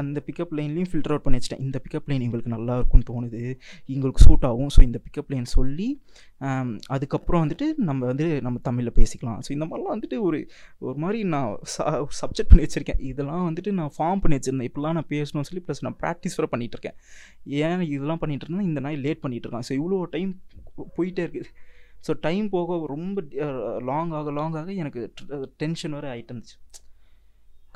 அந்த பிக்கப் லைன்லையும் ஃபில்டர் அவுட் பண்ணி வச்சிட்டேன். இந்த பிக்கப் லைன் இவங்களுக்கு நல்லா இருக்கும்னு தோணுது. இவங்களுக்கு சூட் ஆகும். ஸோ இந்த பிக்கப் லைன் சொல்லி அதுக்கப்புறம் வந்துட்டு நம்ம வந்து நம்ம தமிழில் பேசிக்கலாம். ஸோ இந்த மாதிரிலாம் வந்துட்டு ஒரு ஒரு மாதிரி நான் சப்ஜெக்ட் பண்ணி வச்சுருக்கேன். இதெல்லாம் வந்துட்டு நான் ஃபார்ம் பண்ணி வச்சுருந்தேன். இப்படிலாம் நான் பேசணும்னு சொல்லி ப்ளஸ் நான் ப்ராக்டிஸ் வர பண்ணிகிட்டு இருக்கேன். ஏன் இதெல்லாம் பண்ணிகிட்டு இருந்தேன் இந்த நாய் லேட் பண்ணிகிட்ருக்கேன் ஸோ இவ்வளோ டைம் போயிட்டே இருக்குது. ஸோ டைம் போக ரொம்ப லாங் ஆக லாங் ஆக எனக்கு டென்ஷன் வர ஆகிட்டு இருந்துச்சு.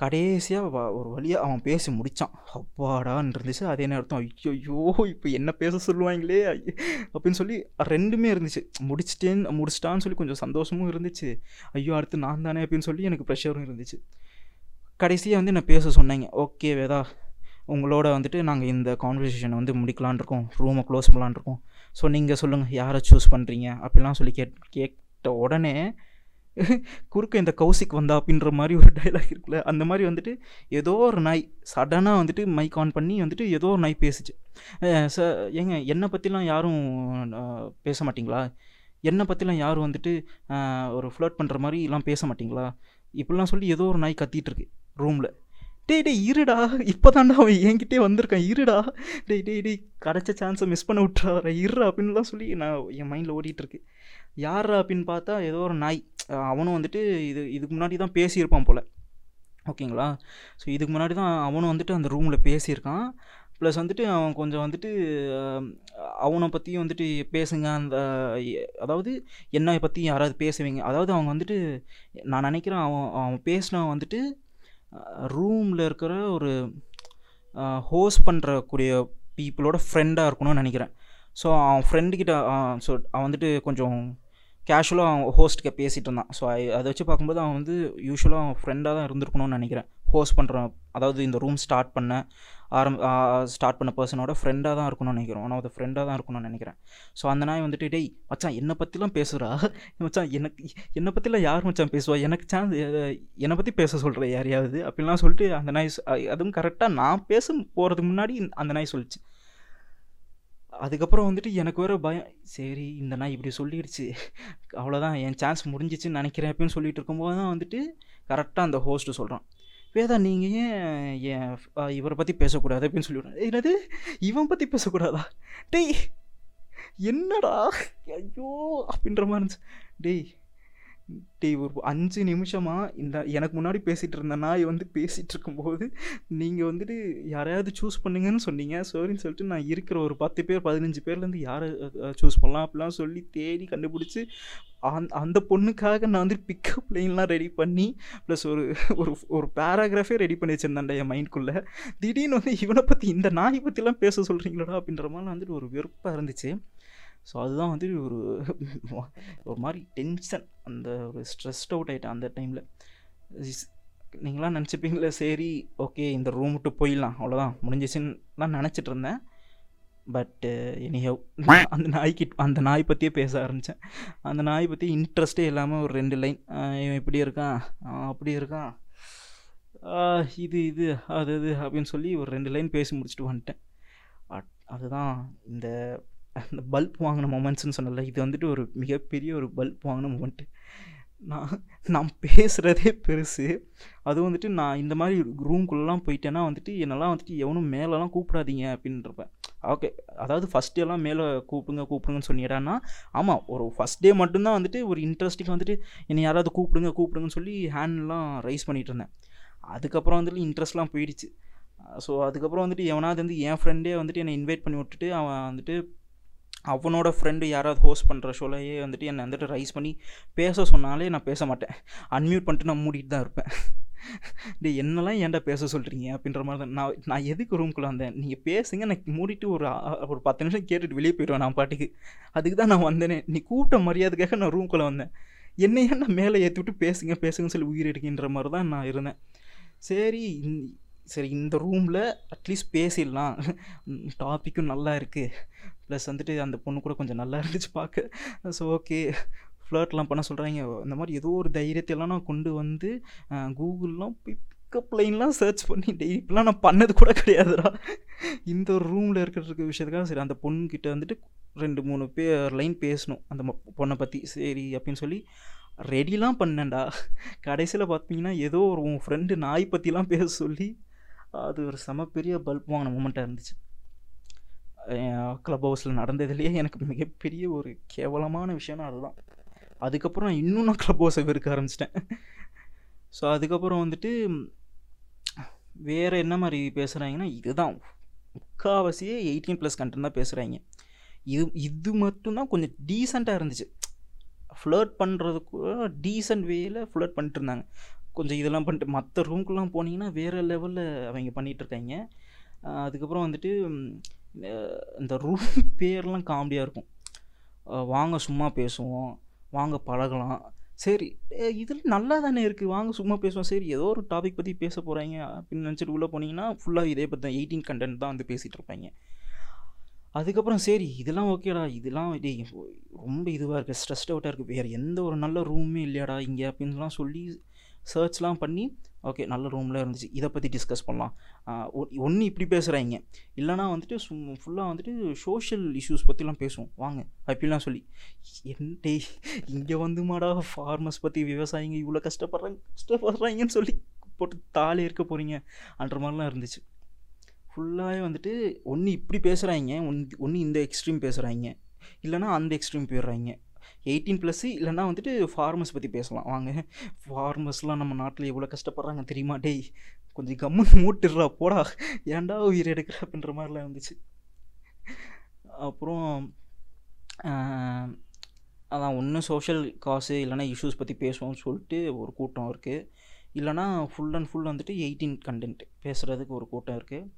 கடைசியாக ஒரு வழியாக அவன் பேசி முடித்தான் அப்பாடான்னு இருந்துச்சு அதே நேரத்தில் ஐயோ இப்போ என்ன பேச சொல்லுவாங்களே அப்படின்னு சொல்லி ரெண்டுமே இருந்துச்சு. முடிச்சிட்டேன் முடிச்சிட்டான்னு சொல்லி கொஞ்சம் சந்தோஷமும் இருந்துச்சு. ஐயோ அடுத்து நான் தானே அப்படின்னு சொல்லி எனக்கு ப்ரெஷரும் இருந்துச்சு. கடைசியாக வந்து என்ன பேச சொன்னாங்க ஓகே வேதா உங்களோட வந்துட்டு நாங்கள் இந்த கான்வர்சேஷனை வந்து முடிக்கலான் இருக்கோம். ரூமை க்ளோஸ் பண்ணலான் இருக்கோம். ஸோ நீங்கள் சொல்லுங்கள் யாரை சூஸ் பண்ணுறீங்க அப்படிலாம் சொல்லி கேட் கேட்ட உடனே குறுக்க இந்த கௌசிக் வந்தா அப்படின்ற மாதிரி ஒரு டைலாக் இருக்குல்ல அந்த மாதிரி வந்துட்டு ஏதோ ஒரு நாய் சடனாக வந்துட்டு மைக் ஆன் பண்ணி வந்துட்டு ஏதோ ஒரு நாய் பேசுச்சு. ச ஏங்க என்னை பற்றிலாம் யாரும் பேச மாட்டிங்களா? என்னை பற்றிலாம் யாரும் வந்துட்டு ஒரு ஃப்ளோட் பண்ணுற மாதிரிலாம் பேச மாட்டிங்களா? இப்படிலாம் சொல்லி ஏதோ ஒரு நாய் கத்திட்டு இருக்கு ரூமில் டேய் டேய் இருடா இப்போ தாண்டா அவன் என்கிட்டே வந்திருக்கான் இருடா. டேய் டேய் டேய் கிடச்ச சான்ஸை மிஸ் பண்ண விட்டுறாரு இருடா அப்படின்லாம் சொல்லி நான் என் மைண்டில் ஓடிட்டுருக்கு யாரா அப்படின்னு பார்த்தா ஏதோ ஒரு நாய். அவனும் வந்துட்டு இது இதுக்கு முன்னாடி தான் பேசியிருப்பான் போல். ஓகேங்களா? ஸோ இதுக்கு முன்னாடி தான் அவனும் வந்துட்டு அந்த ரூமில் பேசியிருக்கான். ப்ளஸ் வந்துட்டு அவன் கொஞ்சம் வந்துட்டு அவனை பற்றியும் வந்துட்டு பேசுங்க அந்த அதாவது என்னை பற்றி யாராவது பேசுவீங்க. அதாவது அவங்க வந்துட்டு நான் நினைக்கிறேன் அவன் அவன் பேசினா வந்துட்டு ரூமில் இருக்கிற ஒரு ஹோஸ்ட் பண்ணுறக்கூடிய பீப்புளோட ஃப்ரெண்டாக இருக்கணும்னு நினைக்கிறேன். ஸோ அவன் ஃப்ரெண்டுக்கிட்ட ஸோ அவன் வந்துட்டு கொஞ்சம் கேஷுவலாக அவன் ஹோஸ்ட்கிட்ட பேசிகிட்டு இருந்தான். ஸோ அதை வச்சு பார்க்கும்போது அவன் வந்து யூஸ்வலாக அவன் ஃப்ரெண்டாக தான் இருந்திருக்கணும்னு நினைக்கிறேன். ஹோஸ்ட் பண்ணுற அதாவது இந்த ரூம் ஸ்டார்ட் பண்ண ஆரம் ஸ்டார்ட் பண்ண பர்சனோட ஃப்ரெண்டாக தான் இருக்கணும்னு நினைக்கிறோம் ஆனால் ஆஃப் ஃப்ரெண்டாக தான் இருக்கணும்னு நினைக்கிறேன். ஸோ அந்த நாய் வந்துட்டு டேய் மச்சான் என்னை பற்றிலாம் பேசுகிறா (laughs) மச்சான் எனக்கு என்னை பற்றிலாம் யார் மச்சான் பேசுவா? எனக்கு சான்ஸ் என்னை பற்றி பேச சொல்கிற யாரையாவது? அப்படிலாம் சொல்லிட்டு அந்த நாய் அதுவும் கரெக்டாக நான் பேச போகிறதுக்கு முன்னாடி அந்த நாய் சொல்லிச்சு. அதுக்கப்புறம் வந்துட்டு எனக்கு வேறு பயம். சரி இந்த நான் இப்படி சொல்லிடுச்சு. அவ்வளோதான் என் சான்ஸ் முடிஞ்சிச்சுன்னு நினைக்கிறேன் அப்படின்னு சொல்லிட்டு இருக்கும்போது தான் வந்துட்டு கரெக்டாக அந்த ஹோஸ்ட்டு சொல்கிறான் வேதா நீங்கள் ஏன் என் இவரை பற்றி பேசக்கூடாது அப்படின்னு சொல்லிவிடுறேன் என்னது? இவன் பற்றி பேசக்கூடாதா? டேய் என்னடா? ஐயோ அப்படின்ற மாதிரி இருந்துச்சு. டேய் டேய் ஒரு அஞ்சு நிமிஷமாக இந்த எனக்கு முன்னாடி பேசிகிட்டு இருந்த நாய் வந்து பேசிகிட்டு இருக்கும்போது நீங்கள் வந்துட்டு யாரையாவது சூஸ் பண்ணுங்கன்னு சொன்னீங்க. சரின்னு சொல்லிட்டு நான் இருக்கிற ஒரு பத்து பேர் பதினஞ்சு பேர்லேருந்து யாரை சூஸ் பண்ணலாம் அப்படிலாம் சொல்லி தேடி கண்டுபிடிச்சி அந்த அந்த பொண்ணுக்காக நான் வந்து பிக்கப் லைன்லாம் ரெடி பண்ணி ப்ளஸ் ஒரு ஒரு ஒரு பேராகிராஃபே ரெடி பண்ணி வச்சுருந்தேன்டா என் மைண்ட்குள்ளே திடீர்னு வந்து இவனை பற்றி இந்த நாயை பற்றிலாம் பேச சொல்கிறீங்களடா அப்படின்ற மாதிரி வந்துட்டு ஒரு வெறுப்பாக இருந்துச்சு. ஸோ அதுதான் வந்து ஒரு ஒரு மாதிரி டென்ஷன் அந்த ஒரு ஸ்ட்ரெஸ்ட் அவுட் ஆகிட்டேன் அந்த டைமில் நீங்களாம் நினச்சிப்பீங்களே சரி ஓகே இந்த ரூம் விட்டு போயிடலாம் அவ்வளோதான் முடிஞ்சிச்சுன்னுலாம் நினச்சிட்டு இருந்தேன். பட்டு எனிஹவ் அந்த நாய்க்கு அந்த நாய் பற்றியே பேச ஆரம்பித்தேன் அந்த நாய் பற்றி இன்ட்ரெஸ்ட்டே இல்லாமல் ஒரு ரெண்டு லைன் இவன் இப்படி இருக்கான் அப்படி இருக்கான் இது இது அது இது அப்படின்னு சொல்லி ஒரு ரெண்டு லைன் பேசி முடிச்சுட்டு வந்துட்டேன். அட்- அதுதான் இந்த அந்த பல்ப் வாங்கின மொமெண்ட்ஸ்னு சொன்னல இது வந்துட்டு ஒரு மிகப்பெரிய ஒரு பல்ப் வாங்கின மொமெண்ட்டு நான் நான் பேசுகிறதே பெருசு. அதுவும் வந்துட்டு நான் இந்த மாதிரி ரூம்குள்ளெலாம் போயிட்டேன்னா வந்துட்டு என்னெல்லாம் வந்துட்டு எவனும் மேலெலாம் கூப்பிடாதீங்க அப்படின்றப்பேன் ஓகே அதாவது ஃபஸ்ட் எல்லாம் மேலே கூப்பிடுங்க கூப்பிடுங்கன்னு சொன்னிடான்னா ஆமாம் ஒரு ஃபஸ்ட் டே மட்டும்தான் வந்துட்டு ஒரு இன்ட்ரெஸ்டிங் வந்துட்டு என்னை யாராவது கூப்பிடுங்க கூப்பிடுங்கன்னு சொல்லி ஹேண்ட்லாம் ரைஸ் பண்ணிகிட்டு இருந்தேன். அதுக்கப்புறம் வந்துட்டு இன்ட்ரெஸ்ட்லாம் போயிடுச்சு. ஸோ அதுக்கப்புறம் வந்துட்டு எவனாவது வந்து என் ஃப்ரெண்டே வந்துட்டு என்னை இன்வைட் பண்ணி விட்டுட்டு அவன் வந்துட்டு அவனோட ஃப்ரெண்டு யாராவது ஹோஸ்ட் பண்ணுற ஷோலையே வந்துட்டு என்னை வந்துட்டு ரைஸ் பண்ணி பேச சொன்னாலே நான் பேச மாட்டேன். அன்மியூட் பண்ணிட்டு நான் மூடிட்டு தான் இருப்பேன். டே என்னெல்லாம் ஏன்டா பேச சொல்கிறீங்க அப்படின்ற மாதிரி தான். நான் நான் எதுக்கு ரூம்குள்ளே வந்தேன்? நீங்கள் பேசுங்க நான் மூடிட்டு ஒரு ஒரு பத்து நிமிஷம் கேட்டுட்டு வெளியே போயிடுவேன் நான் பாட்டுக்கு. அதுக்கு தான் நான் வந்தேனே. நீ கூப்பிட்ட மரியாதைக்காக நான் ரூம்குள்ளே வந்தேன். என்னையே நான் மேலே ஏற்றி விட்டு பேசுங்க பேசுங்கன்னு சொல்லி உயிர் எடுக்கின்ற மாதிரி தான் நான் இருந்தேன். சரி சரி இந்த ரூமில் அட்லீஸ்ட் பேசிடலாம். டாப்பிக்கும் நல்லா இருக்குது ப்ளஸ் வந்துட்டு அந்த பொண்ணு கூட கொஞ்சம் நல்லா இருந்துச்சு பார்க்க. ஸோ ஓகே ஃப்ளர்ட்லாம் பண்ண சொல்கிறாங்க இந்த மாதிரி ஏதோ ஒரு தைரியத்தையெல்லாம் நான் கொண்டு வந்து கூகுள்லாம் பிக்கப் லைன்லாம் சர்ச் பண்ணி டெய்லி இப்படிலாம் நான் பண்ணது கூட கிடையாதுடா. இந்த ஒரு ரூமில் இருக்கிற விஷயத்துக்காக சரி அந்த பொண்ணுக்கிட்ட வந்துட்டு ரெண்டு மூணு பேர் லைன் பேசணும். அந்த பொண்ணை பற்றி சரி அப்படின்னு சொல்லி ரெடிலாம் பண்ணேன்டா. கடைசியில் பார்த்தீங்கன்னா ஏதோ ஒரு உன் ஃப்ரெண்டு நாய் பற்றிலாம் பேச சொல்லி அது ஒரு செம பெரிய பல்ப் வாங்கின மூமெண்ட்டாக இருந்துச்சு. க்ளப் ஹவுஸில் நடந்ததுலேயே எனக்கு மிகப்பெரிய ஒரு கேவலமான விஷயம்னா அதுதான். அதுக்கப்புறம் நான் இன்னும் நான் க்ளப் ஹவுஸை வெறுக்க ஆரம்பிச்சிட்டேன். ஸோ அதுக்கப்புறம் வந்துட்டு வேறு என்ன மாதிரி பேசுகிறாங்கன்னா இதுதான். முக்காவாசியே எயிட்டீன் ப்ளஸ் கண்டென்ட் தான் பேசுகிறாங்க இது இது மட்டும்தான் கொஞ்சம் டீசெண்டாக இருந்துச்சு. ஃப்ளர்ட் பண்ணுறதுக்கு டீசெண்ட் வேயில் ஃப்ளர்ட் பண்ணிட்டு இருந்தாங்க. கொஞ்சம் இதெல்லாம் பண்ணிட்டு மற்ற ரூம்க்குலாம் போனீங்கன்னா வேறு லெவலில் அவங்க பண்ணிகிட்ருக்காங்க அதுக்கப்புறம் வந்துட்டு இந்த ரூம் (laughs) பேர்லாம் காமெடியாக இருக்கும். வாங்க சும்மா பேசுவோம் வாங்க பழகலாம். சரி இதில் நல்லா தானே இருக்குது வாங்க சும்மா பேசுவோம். சரி ஏதோ ஒரு டாபிக் பற்றி பேச போகிறாங்க அப்படின்னு நினச்சிட்டு உள்ளே போனீங்கன்னா ஃபுல்லாக இதே பற்றி தான் எயிட்டீன் கண்டென்ட் தான் வந்து பேசிகிட்டு இருப்பாங்க. அதுக்கப்புறம் சரி இதெல்லாம் ஓகேடா இதெல்லாம் ரொம்ப இதுவாக இருக்குது ஸ்ட்ரெஸ்ட் அவுட்டாக இருக்குது வேறு எந்த ஒரு நல்ல ரூமே இல்லையாடா இங்கே அப்படின்லாம் சொல்லி சர்ச்லாம் பண்ணி ஓகே நல்ல ரூம்லாம் இருந்துச்சு. இதை பற்றி டிஸ்கஸ் பண்ணலாம். ஒன்று இப்படி பேசுகிறாங்க இல்லைனா வந்துட்டு சும் ஃபுல்லாக வந்துட்டு சோஷியல் இஷ்யூஸ் பற்றிலாம் பேசுவோம். வாங்க அப்படிலாம் சொல்லி. என் இங்கே இங்கே வந்துமாடா ஃபார்மர்ஸ் பற்றி விவசாயிங்க இவ்வளோ கஷ்டப்படுறாங்க கஷ்டப்படுறாங்கன்னு சொல்லி போட்டு தாலி இருக்க போகிறீங்க அன்ற மாதிரிலாம் இருந்துச்சு. ஃபுல்லாகவே வந்துட்டு ஒன்று இப்படி பேசுகிறாங்க ஒன் ஒன்று இந்த எக்ஸ்ட்ரீம் பேசுகிறாங்க இல்லைனா அந்த எக்ஸ்ட்ரீம் போயிடுறாங்க. எயிட்டீன் ப்ளஸ்ஸு இல்லைனா வந்துட்டு ஃபார்மர்ஸ் பற்றி பேசலாம். வாங்க ஃபார்மர்ஸ்லாம் நம்ம நாட்டில் எவ்வளோ கஷ்டப்படுறாங்க தெரியுமா? டேய் கொஞ்சம் கம்முன்னு மூட்டுடுறா போடா. ஏன்டா உயிர் எடுக்கிற அப்படின்ற மாதிரிலாம் இருந்துச்சு. அப்புறம் அதான் ஒன்று சோஷியல் காசு இல்லைனா இஷ்யூஸ் பற்றி பேசுவோம்னு சொல்லிட்டு ஒரு கூட்டம் இருக்குது இல்லைனா ஃபுல் அண்ட் ஃபுல் வந்துட்டு எயிட்டீன் கண்டென்ட் பேசுகிறதுக்கு ஒரு கூட்டம் இருக்குது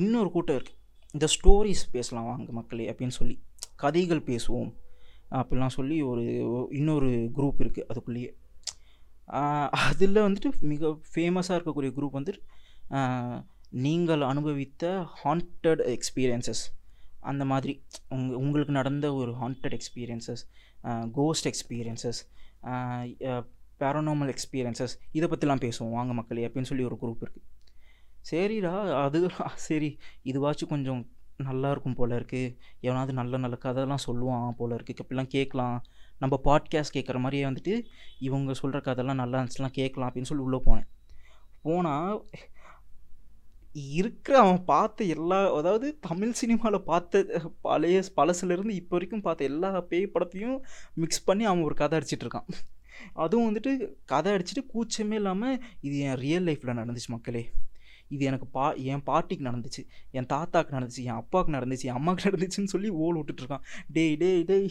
இன்னொரு கூட்டம் இருக்குது இந்த ஸ்டோரிஸ் பேசலாம் வாங்க மக்களே அப்படின்னு சொல்லி. கதைகள் பேசுவோம். அப்படிலாம் சொல்லி ஒரு இன்னொரு குரூப் இருக்குது அதுக்குள்ளேயே. அதில் வந்துட்டு மிக ஃபேமஸாக இருக்கக்கூடிய குரூப் வந்துட்டு நீங்கள் அனுபவித்த ஹாண்டட் எக்ஸ்பீரியன்சஸ் அந்த மாதிரி உங்க உங்களுக்கு நடந்த ஒரு haunted experiences ghost experiences paranormal experiences இதை பற்றிலாம் பேசுவோம். வாங்க மக்களே அப்படின்னு சொல்லி ஒரு குரூப் இருக்குது சரிடா அது சரி இதுவாச்சும் கொஞ்சம் நல்லா இருக்கும் போல இருக்குது எவனாவது நல்ல நல்ல கதைலாம் சொல்லுவான் போல இருக்குது இப்படிலாம் கேட்கலாம். நம்ம பாட்காஸ்ட் கேட்குற மாதிரியே வந்துட்டு இவங்க சொல்கிற கதைலாம் நல்லா இருந்துச்சுலாம் கேட்கலாம் அப்படின்னு சொல்லி உள்ளே போனேன். போனால் இருக்கிற அவன் பார்த்த எல்லா அதாவது தமிழ் சினிமாவில் பார்த்த பழைய பழசுலேருந்து இப்போ வரைக்கும் பார்த்த எல்லா பேய் படத்தையும் மிக்ஸ் பண்ணி அவன் ஒரு கதை அடிச்சிட்ருக்கான் அதுவும் வந்துட்டு கதை அடிச்சுட்டு கூச்சமே இல்லாமல் இது என் ரியல் லைஃப்பில் நடந்துச்சு மக்களே. இது எனக்கு பா என் பாட்டிக்கு நடந்துச்சு என் தாத்தாக்கு நடந்துச்சு என் அப்பாவுக்கு நடந்துச்சு என் அம்மாவுக்கு நடந்துச்சுன்னு சொல்லி ஓல் விட்டுட்ருக்கான் டேய் டேய் டேய்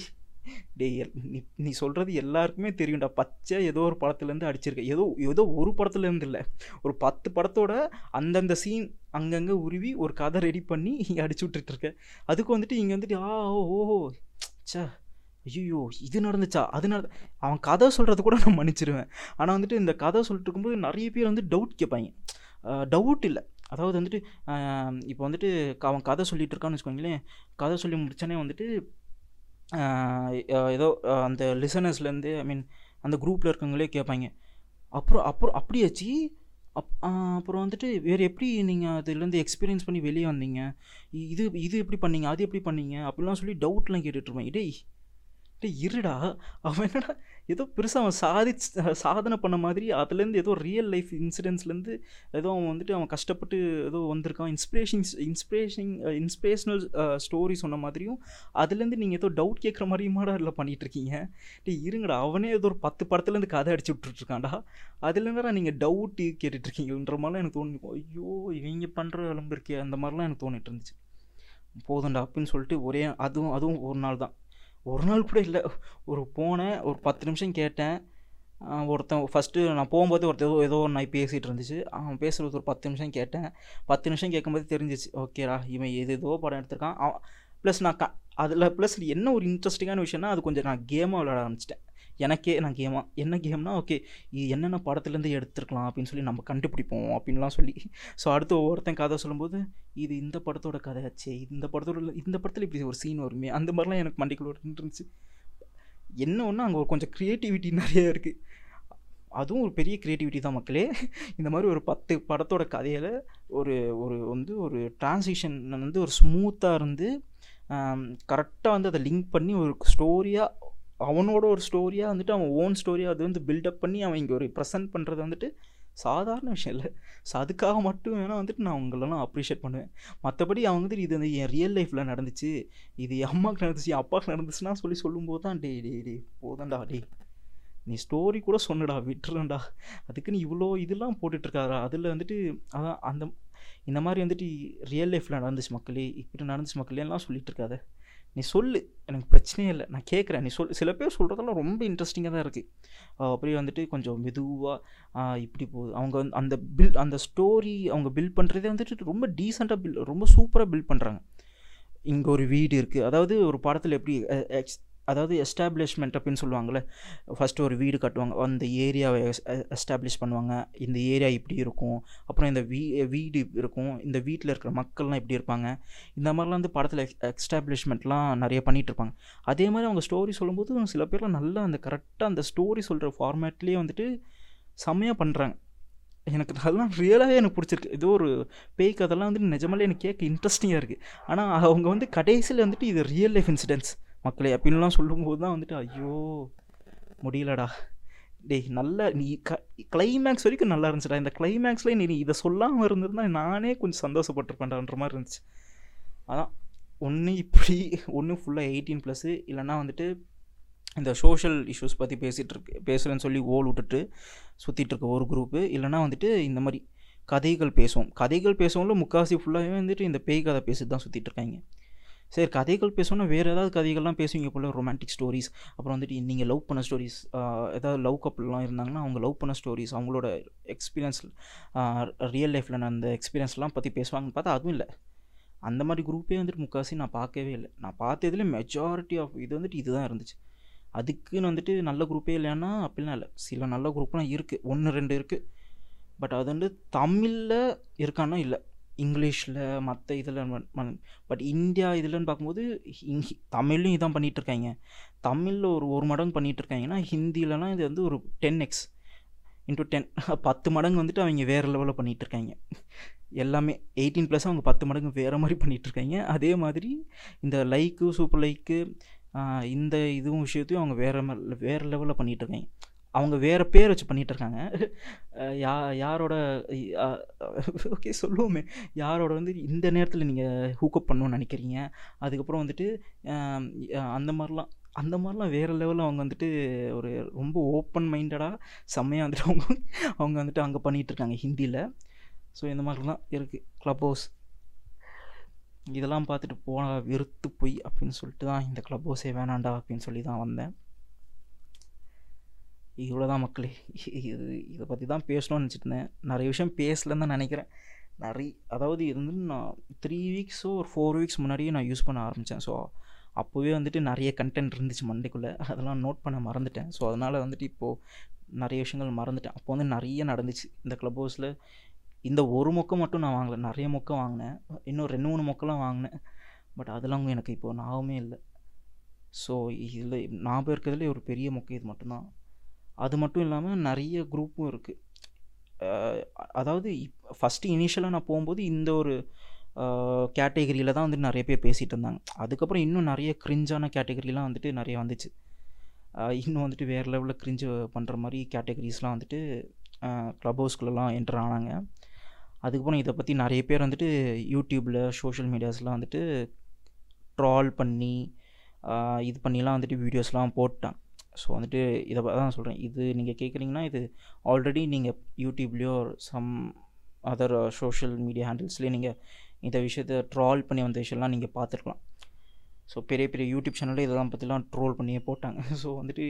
டேய் எல்- நீ நீ சொல்கிறது எல்லாருக்குமே தெரியும்டா. பச்சை ஏதோ ஒரு படத்துலேருந்து அடிச்சிருக்க. ஏதோ ஏதோ ஒரு படத்துலேருந்து இல்லை. ஒரு பத்து படத்தோட அந்தந்த சீன் அங்கங்கே உருவி ஒரு கதை ரெடி பண்ணி அடிச்சு விட்டுட்டுருக்க. அதுக்கு வந்துட்டு இங்கே வந்துட்டு ஆ ஓ சா ஐயோ இது நடந்துச்சா? அது நட அவன் கதை சொல்கிறது கூட நான் மன்னிச்சிருவேன். ஆனால் வந்துட்டு இந்த கதை சொல்லிட்டு இருக்கும்போது நிறைய பேர் வந்து டவுட் கேட்பாங்க. டவுட் இல்லை. அதாவது வந்துட்டு இப்போ வந்துட்டு அவன் கதை சொல்லிகிட்டு இருக்கான்னு வச்சுக்கோங்களேன். கதை சொல்லி முடிச்சோன்னே வந்துட்டு ஏதோ அந்த லிசனர்ஸ்லேருந்து ஐ மீன் அந்த குரூப்பில் இருக்கவங்களே கேட்பாங்க அப்புறம் அப்புறம் அப்படியாச்சு அப் அப்புறம் வந்துட்டு வேறு எப்படி நீங்கள் அதுலேருந்து எக்ஸ்பீரியன்ஸ் பண்ணி வெளியே வந்தீங்க? இது இது எப்படி பண்ணீங்க? அது எப்படி பண்ணீங்க? அப்படிலாம் சொல்லி டவுட்லாம் கேட்டுட்ருப்பேன் டேய் டேய் இருடா. அவன் என்னடா ஏதோ பெருசாக அவன் சாதி சாதனை பண்ண மாதிரி அதுலேருந்து ஏதோ ரியல் லைஃப் இன்சிடென்ட்ஸ்லேருந்து ஏதோ அவன் வந்துட்டு அவன் கஷ்டப்பட்டு ஏதோ வந்திருக்கான். இன்ஸ்பிரேஷன்ஸ் இன்ஸ்பிரேஷிங் இன்ஸ்பிரேஷனல் ஸ்டோரி சொன்ன மாதிரியும் அதுலேருந்து நீங்கள் ஏதோ டவுட் கேட்குற மாதிரியுமாடா இல்லை பண்ணிகிட்டு இருக்கீங்க. இருங்கடா. அவனே ஏதோ ஒரு பத்து படத்துலேருந்து கதை அடிச்சு விட்டுட்ருக்கான்டா அதுலேருந்துடா நீங்கள் டவுட்டு கேட்டுட்ருக்கீங்கன்ற மாதிரிலாம் எனக்கு தோணு ஐயோ இவங்க பண்ணுற விளம்பு இருக்கே அந்த மாதிரிலாம் எனக்கு தோணிட்டு இருந்துச்சு. போதும்டா அப்படின்னு சொல்லிட்டு ஒரே அதுவும் அதுவும் ஒரு நாள் தான். ஒரு நாள் கூட இல்லை. ஒரு போனேன் ஒரு பத்து நிமிஷம் கேட்டேன். ஒருத்தன் ஃபஸ்ட்டு நான் போகும்போது ஒருத்தர் ஏதோ ஏதோ ஒரு நாய் பேசிகிட்டு இருந்துச்சு. அவன் பேசுகிறது ஒரு பத்து நிமிஷம் கேட்டேன். பத்து நிமிஷம் கேட்கும்போது தெரிஞ்சிச்சு. ஓகேடா இவன் எது ஏதோ படம் எடுத்திருக்கான். அவன் ப்ளஸ் நான் க அதில் ப்ளஸ் என்ன ஒரு இன்ட்ரெஸ்டிங்கான விஷயம்னா அது கொஞ்சம் நான் கேமாக விளையாட ஆரம்பிச்சிட்டேன். எனக்கே நான் கேமாக என்ன கேம்னா ஓகே இது என்னென்ன படத்துலேருந்து எடுத்துருக்கலாம்? அப்படின்னு சொல்லி நம்ம கண்டுபிடிப்போம் அப்படின்லாம் சொல்லி. ஸோ அடுத்து ஒவ்வொருத்தன் கதை சொல்லும்போது இது இந்த படத்தோட கதையாச்சே இந்த படத்தோட இந்த படத்தில் இப்படி ஒரு சீன் வருமே? அந்த மாதிரிலாம் எனக்கு மண்டிக்குள்ள இருந்துச்சு. என்ன ஒன்று அங்கே ஒரு கொஞ்சம் க்ரியேட்டிவிட்டி நிறையா இருக்குது அதுவும் ஒரு பெரிய க்ரியேட்டிவிட்டி தான் மக்களே. இந்த மாதிரி ஒரு பத்து படத்தோட கதையில் ஒரு ஒரு வந்து ஒரு டிரான்சிஷன் வந்து ஒரு ஸ்மூத்தாக இருந்து கரெக்டாக வந்து அதை லிங்க் பண்ணி ஒரு ஸ்டோரியாக அவனோட ஒரு ஸ்டோரியாக வந்துட்டு அவன் ஓன் ஸ்டோரியாக அது வந்து பில்டப் பண்ணி அவன் இங்கே ஒரு ப்ரெசென்ட் பண்ணுறது வந்துட்டு சாதாரண விஷயம் இல்லை. ஸோ அதுக்காக மட்டும் வேணால் வந்துட்டு நான் உங்களெல்லாம் அப்ரிஷியேட் பண்ணுவேன். மற்றபடி அவங்க வந்துட்டு இது வந்து என் ரியல் லைஃப்பில் நடந்துச்சு. இது என் அம்மாவுக்கு நடந்துச்சு என் அப்பாவுக்கு நடந்துச்சுன்னா சொல்லி சொல்லும்போது தான் டே டே டே போதண்டா டே நீ ஸ்டோரி கூட சொன்னடா விட்டுருண்டா அதுக்கு நீ இவ்வளோ இதெல்லாம் போட்டுட்ருக்காரா அதில் வந்துட்டு அதான் அந்த இந்த மாதிரி வந்துட்டு ரியல் லைஃப்பில் நடந்துச்சு மக்களே இப்படி நடந்துச்சு மக்களேலாம் சொல்லிகிட்டு இருக்காத நீ சொல்லு. எனக்கு பிரச்சனையே இல்லை. நான் கேட்குறேன் நீ சொல் சில பேர் சொல்கிறதெல்லாம் ரொம்ப இன்ட்ரெஸ்டிங்காக தான் இருக்குது அப்படியே வந்துட்டு கொஞ்சம் மெதுவாக இப்படி போகுது அவங்க வந்து அந்த பில் அந்த ஸ்டோரி அவங்க பில்ட் பண்ணுறதே வந்துட்டு ரொம்ப டீசெண்டாக பில் ரொம்ப சூப்பராக பில்ட் பண்ணுறாங்க இங்கே ஒரு வீடு இருக்குது அதாவது ஒரு படத்தில் எப்படி அதாவது எஸ்டாப்ளிஷ்மெண்ட் அப்படின்னு சொல்லுவாங்கள்ல ஃபஸ்ட்டு ஒரு வீடு கட்டுவாங்க அந்த ஏரியாவை எஸ்டாப்ளிஷ் பண்ணுவாங்க. இந்த ஏரியா இப்படி இருக்கும். அப்புறம் இந்த வீ வீடு இருக்கும். இந்த வீட்டில் இருக்கிற மக்கள்லாம் இப்படி இருப்பாங்க. இந்த மாதிரிலாம் வந்து படத்தில் எஸ்டாப்ளிஷ்மெண்ட்லாம் நிறைய பண்ணிகிட்ருப்பாங்க அதே மாதிரி அவங்க ஸ்டோரி சொல்லும்போது சில பேர்லாம் நல்லா அந்த கரெக்டாக அந்த ஸ்டோரி சொல்கிற ஃபார்மேட்லேயே வந்துட்டு செம்மையாக பண்ணுறாங்க எனக்கு அதெல்லாம் ரியலாகவே எனக்கு பிடிச்சிருக்கு. ஏதோ ஒரு பேய் கதெல்லாம் வந்துட்டு நிஜமாலே எனக்கு கேட்க இன்ட்ரெஸ்டிங்காக இருக்குது ஆனால் அவங்க வந்து கடைசியில் வந்துட்டு இது ரியல் லைஃப் இன்சிடென்ட்ஸ் மக்களே அப்படின்லாம் சொல்லும்போது தான் வந்துட்டு ஐயோ முடியலடா. டேய் நல்ல நீ க கிளைமேக்ஸ் வரைக்கும் நல்லா இருந்துச்சுடா. இந்த கிளைமேக்ஸில் நீ நீ இதை சொல்லாமல் இருந்திருந்தா நானே கொஞ்சம் சந்தோஷப்பட்டிருப்பேன்டான்ற மாதிரி இருந்துச்சு. அதான் ஒன்று இப்படி ஒன்று ஃபுல்லாக எயிட்டீன் ப்ளஸ்ஸு இல்லைன்னா வந்துட்டு இந்த சோஷியல் இஷ்யூஸ் பற்றி பேசிகிட்டு இருக்கு பேசுகிறேன்னு சொல்லி ஓல் விட்டுட்டு சுற்றிட்டு இருக்க ஒரு குரூப்பு இல்லைன்னா வந்துட்டு இந்த மாதிரி கதைகள் பேசுவோம். கதைகள் பேசுவோம்ல முக்காசி ஃபுல்லாகவே வந்துட்டு இந்த பேய் கதை பேசிட்டு தான் சுற்றிட்டு இருக்காங்க. சரி கதைகள் பேசணும்னா வேறு ஏதாவது கதைகள்லாம் பேசுவீங்க போல் ரொமான்டிக் ஸ்டோரிஸ் அப்புறம் வந்துட்டு நீங்கள் லவ் பண்ண ஸ்டோரிஸ் ஏதாவது லவ் கப்பல்லாம் இருந்தாங்கன்னா அவங்க லவ் பண்ண ஸ்டோரிஸ் அவங்களோட எக்ஸ்பீரியன்ஸ் ரியல் லைஃப்பில் நான் அந்த எக்ஸ்பீரியன்ஸ்லாம் பற்றி பேசுவாங்கன்னு பார்த்தா அதுவும் இல்லை. அந்த மாதிரி குரூப்பே வந்துட்டு முக்காசி நான் பார்க்கவே இல்லை. நான் பார்த்ததுல மெஜாரிட்டி ஆஃப் இது வந்துட்டு இதுதான் இருந்துச்சு. அதுக்குன்னு வந்துட்டு நல்ல குரூப்பே இல்லைன்னா அப்படிலாம் இல்லை. சில நல்ல குரூப்லாம் இருக்குது ஒன்று ரெண்டு இருக்குது பட் அது வந்து தமிழில் இருக்கான்னா இல்லை. இங்கிலீஷில் மற்ற இதில் பட் இந்தியா இதுலன்னு பார்க்கும்போது தமிழ்லையும் இதான் பண்ணிகிட்டு இருக்காங்க தமிழில் ஒரு ஒரு மடங்கு பண்ணிகிட்டு இருக்காங்கன்னா ஹிந்திலலாம் இது வந்து ஒரு டென் எக்ஸ் இன்ட்டு டென் பத்து மடங்கு வந்துட்டு அவங்க வேறு லெவலில் பண்ணிகிட்ருக்காங்க இருக்காங்க எல்லாமே எயிட்டீன் ப்ளஸ் அவங்க பத்து மடங்கு வேறு மாதிரி பண்ணிகிட்ருக்காங்க இருக்காங்க அதே மாதிரி இந்த லைக்கு சூப்பர் லைக்கு இந்த இதுவும் விஷயத்தையும் அவங்க வேறு வேறு லெவலில் பண்ணிகிட்டு இருக்காங்க அவங்க வேறு பேர் வச்சு பண்ணிகிட்டு இருக்காங்க. யா யாரோட ஓகே சொல்லுவோமே. யாரோட வந்து இந்த நேரத்தில் நீங்கள் ஹூக்கப் பண்ணணும்னு நினைக்கிறீங்க? அதுக்கப்புறம் வந்துட்டு அந்த மாதிரிலாம் அந்த மாதிரிலாம் வேறு லெவலில் அவங்க வந்துட்டு ஒரு ரொம்ப ஓப்பன் மைண்டடாக செம்மையாக வந்துட்டு அவங்க அவங்க வந்துட்டு அங்கே பண்ணிகிட்டு இருக்காங்க ஹிந்தியில் ஸோ இந்த மாதிரிலாம் இருக்குது க்ளப் ஹவுஸ் இதெல்லாம் பார்த்துட்டு போனால் வெறுத்து போய் அப்படின்னு சொல்லிட்டு தான் இந்த க்ளப் ஹவுஸே வேணாண்டா அப்படின்னு சொல்லி தான் வந்தேன். இவ்வளோ தான் மக்களே. இது இதை பற்றி தான் பேசணும்னு நினச்சிட்டு இருந்தேன் நிறைய விஷயம் பேசலன்னு தான் நினைக்கிறேன். நிறைய அதாவது இது வந்து நான் த்ரீ வீக்ஸோ ஒரு ஃபோர் வீக்ஸ் முன்னாடியே நான் யூஸ் பண்ண ஆரம்பித்தேன் ஸோ அப்போவே வந்துட்டு நிறைய கண்டென்ட் இருந்துச்சு மண்டைக்குள்ளே. அதெல்லாம் நோட் பண்ண மறந்துட்டேன். ஸோ அதனால் வந்துட்டு இப்போது நிறைய விஷயங்கள் மறந்துட்டேன். அப்போ வந்து நிறைய நடந்துச்சு. இந்த க்ளப் ஹவுஸில் இந்த ஒரு மொக்கை மட்டும் நான் வாங்கலை. நிறைய மொக்கை வாங்கினேன். இன்னும் ரெண்டு மூணு மொக்கெல்லாம் வாங்கினேன். பட் அதெல்லாம் எனக்கு இப்போது ஞாபகமே இல்லை. ஸோ இதில் ஞாபகம் இருக்கிறதுலே ஒரு பெரிய மொக்கை இது மட்டும்தான். அது மட்டும் இல்லாமல் நிறைய குரூப்பும் இருக்குது அதாவது ஃபஸ்ட்டு இனிஷியலாக நான் போகும்போது இந்த ஒரு கேட்டகரியில் தான் வந்துட்டு நிறைய பேர் பேசிகிட்டு இருந்தாங்க. அதுக்கப்புறம் இன்னும் நிறைய க்ரிஞ்சான கேட்டகரிலாம் வந்துட்டு நிறைய வந்துச்சு. இன்னும் வந்துட்டு வேறு லெவலில் க்ரிஞ்சு பண்ணுற மாதிரி கேட்டகரிஸ்லாம் வந்துட்டு க்ளப் ஹவுஸ்குள்ளெல்லாம் என்டர் ஆனாங்க. அதுக்கப்புறம் இதை பற்றி நிறைய பேர் வந்துட்டு யூடியூப்பில் சோஷியல் மீடியாஸ்லாம் வந்துட்டு ட்ரால் பண்ணி இது பண்ணிலாம் வந்துட்டு வீடியோஸ்லாம் போட்டான் ஸோ வந்துட்டு இதை தான் சொல்கிறேன் இது நீங்கள் கேட்குறீங்கன்னா இது ஆல்ரெடி நீங்கள் யூடியூப்லேயோ சம் அதர் சோஷியல் மீடியா ஹேண்டில்ஸ்லேயே நீங்கள் இந்த விஷயத்தை ட்ரால் பண்ணி வந்த விஷயம்லாம் நீங்கள் பார்த்துருக்கலாம். ஸோ பெரிய பெரிய யூடியூப் சேனலில் இதெல்லாம் பற்றிலாம் ட்ரோல் பண்ணியே போட்டாங்க. (laughs) ஸோ வந்துட்டு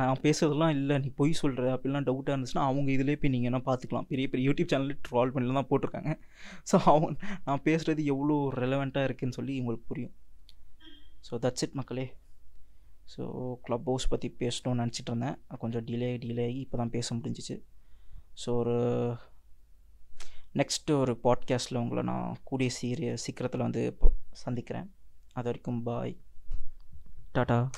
நான் பேசுறதெல்லாம் இல்லை நீ பொய் சொல்கிற அப்படிலாம் டவுட்டாக இருந்துச்சுன்னா அவங்க இதிலே போய் நீங்கள் என்ன பார்த்துக்கலாம். பெரிய பெரிய யூடியூப் சேனலில் ட்ரால் பண்ணி தான் போட்டிருக்காங்க. (laughs) ஸோ அவங்க நான் பேசுகிறது எவ்வளோ ரெலவெண்ட்டாக இருக்குதுன்னு சொல்லி உங்களுக்கு புரியும். ஸோ தட்ஸ் இட் மக்களே. ஸோ க்ளப் ஹவுஸ் பற்றி பேசணும்னு நினச்சிட்டு இருந்தேன் கொஞ்சம் டிலே டிலே ஆகி இப்போ தான் பேச முடிஞ்சிச்சு. ஸோ ஒரு நெக்ஸ்ட்டு ஒரு பாட்காஸ்ட்டில் உங்களை நான் கூடிய சீரிய சீக்கிரத்தில் வந்து இப்போ சந்திக்கிறேன். அது வரைக்கும் பாய் டாடா.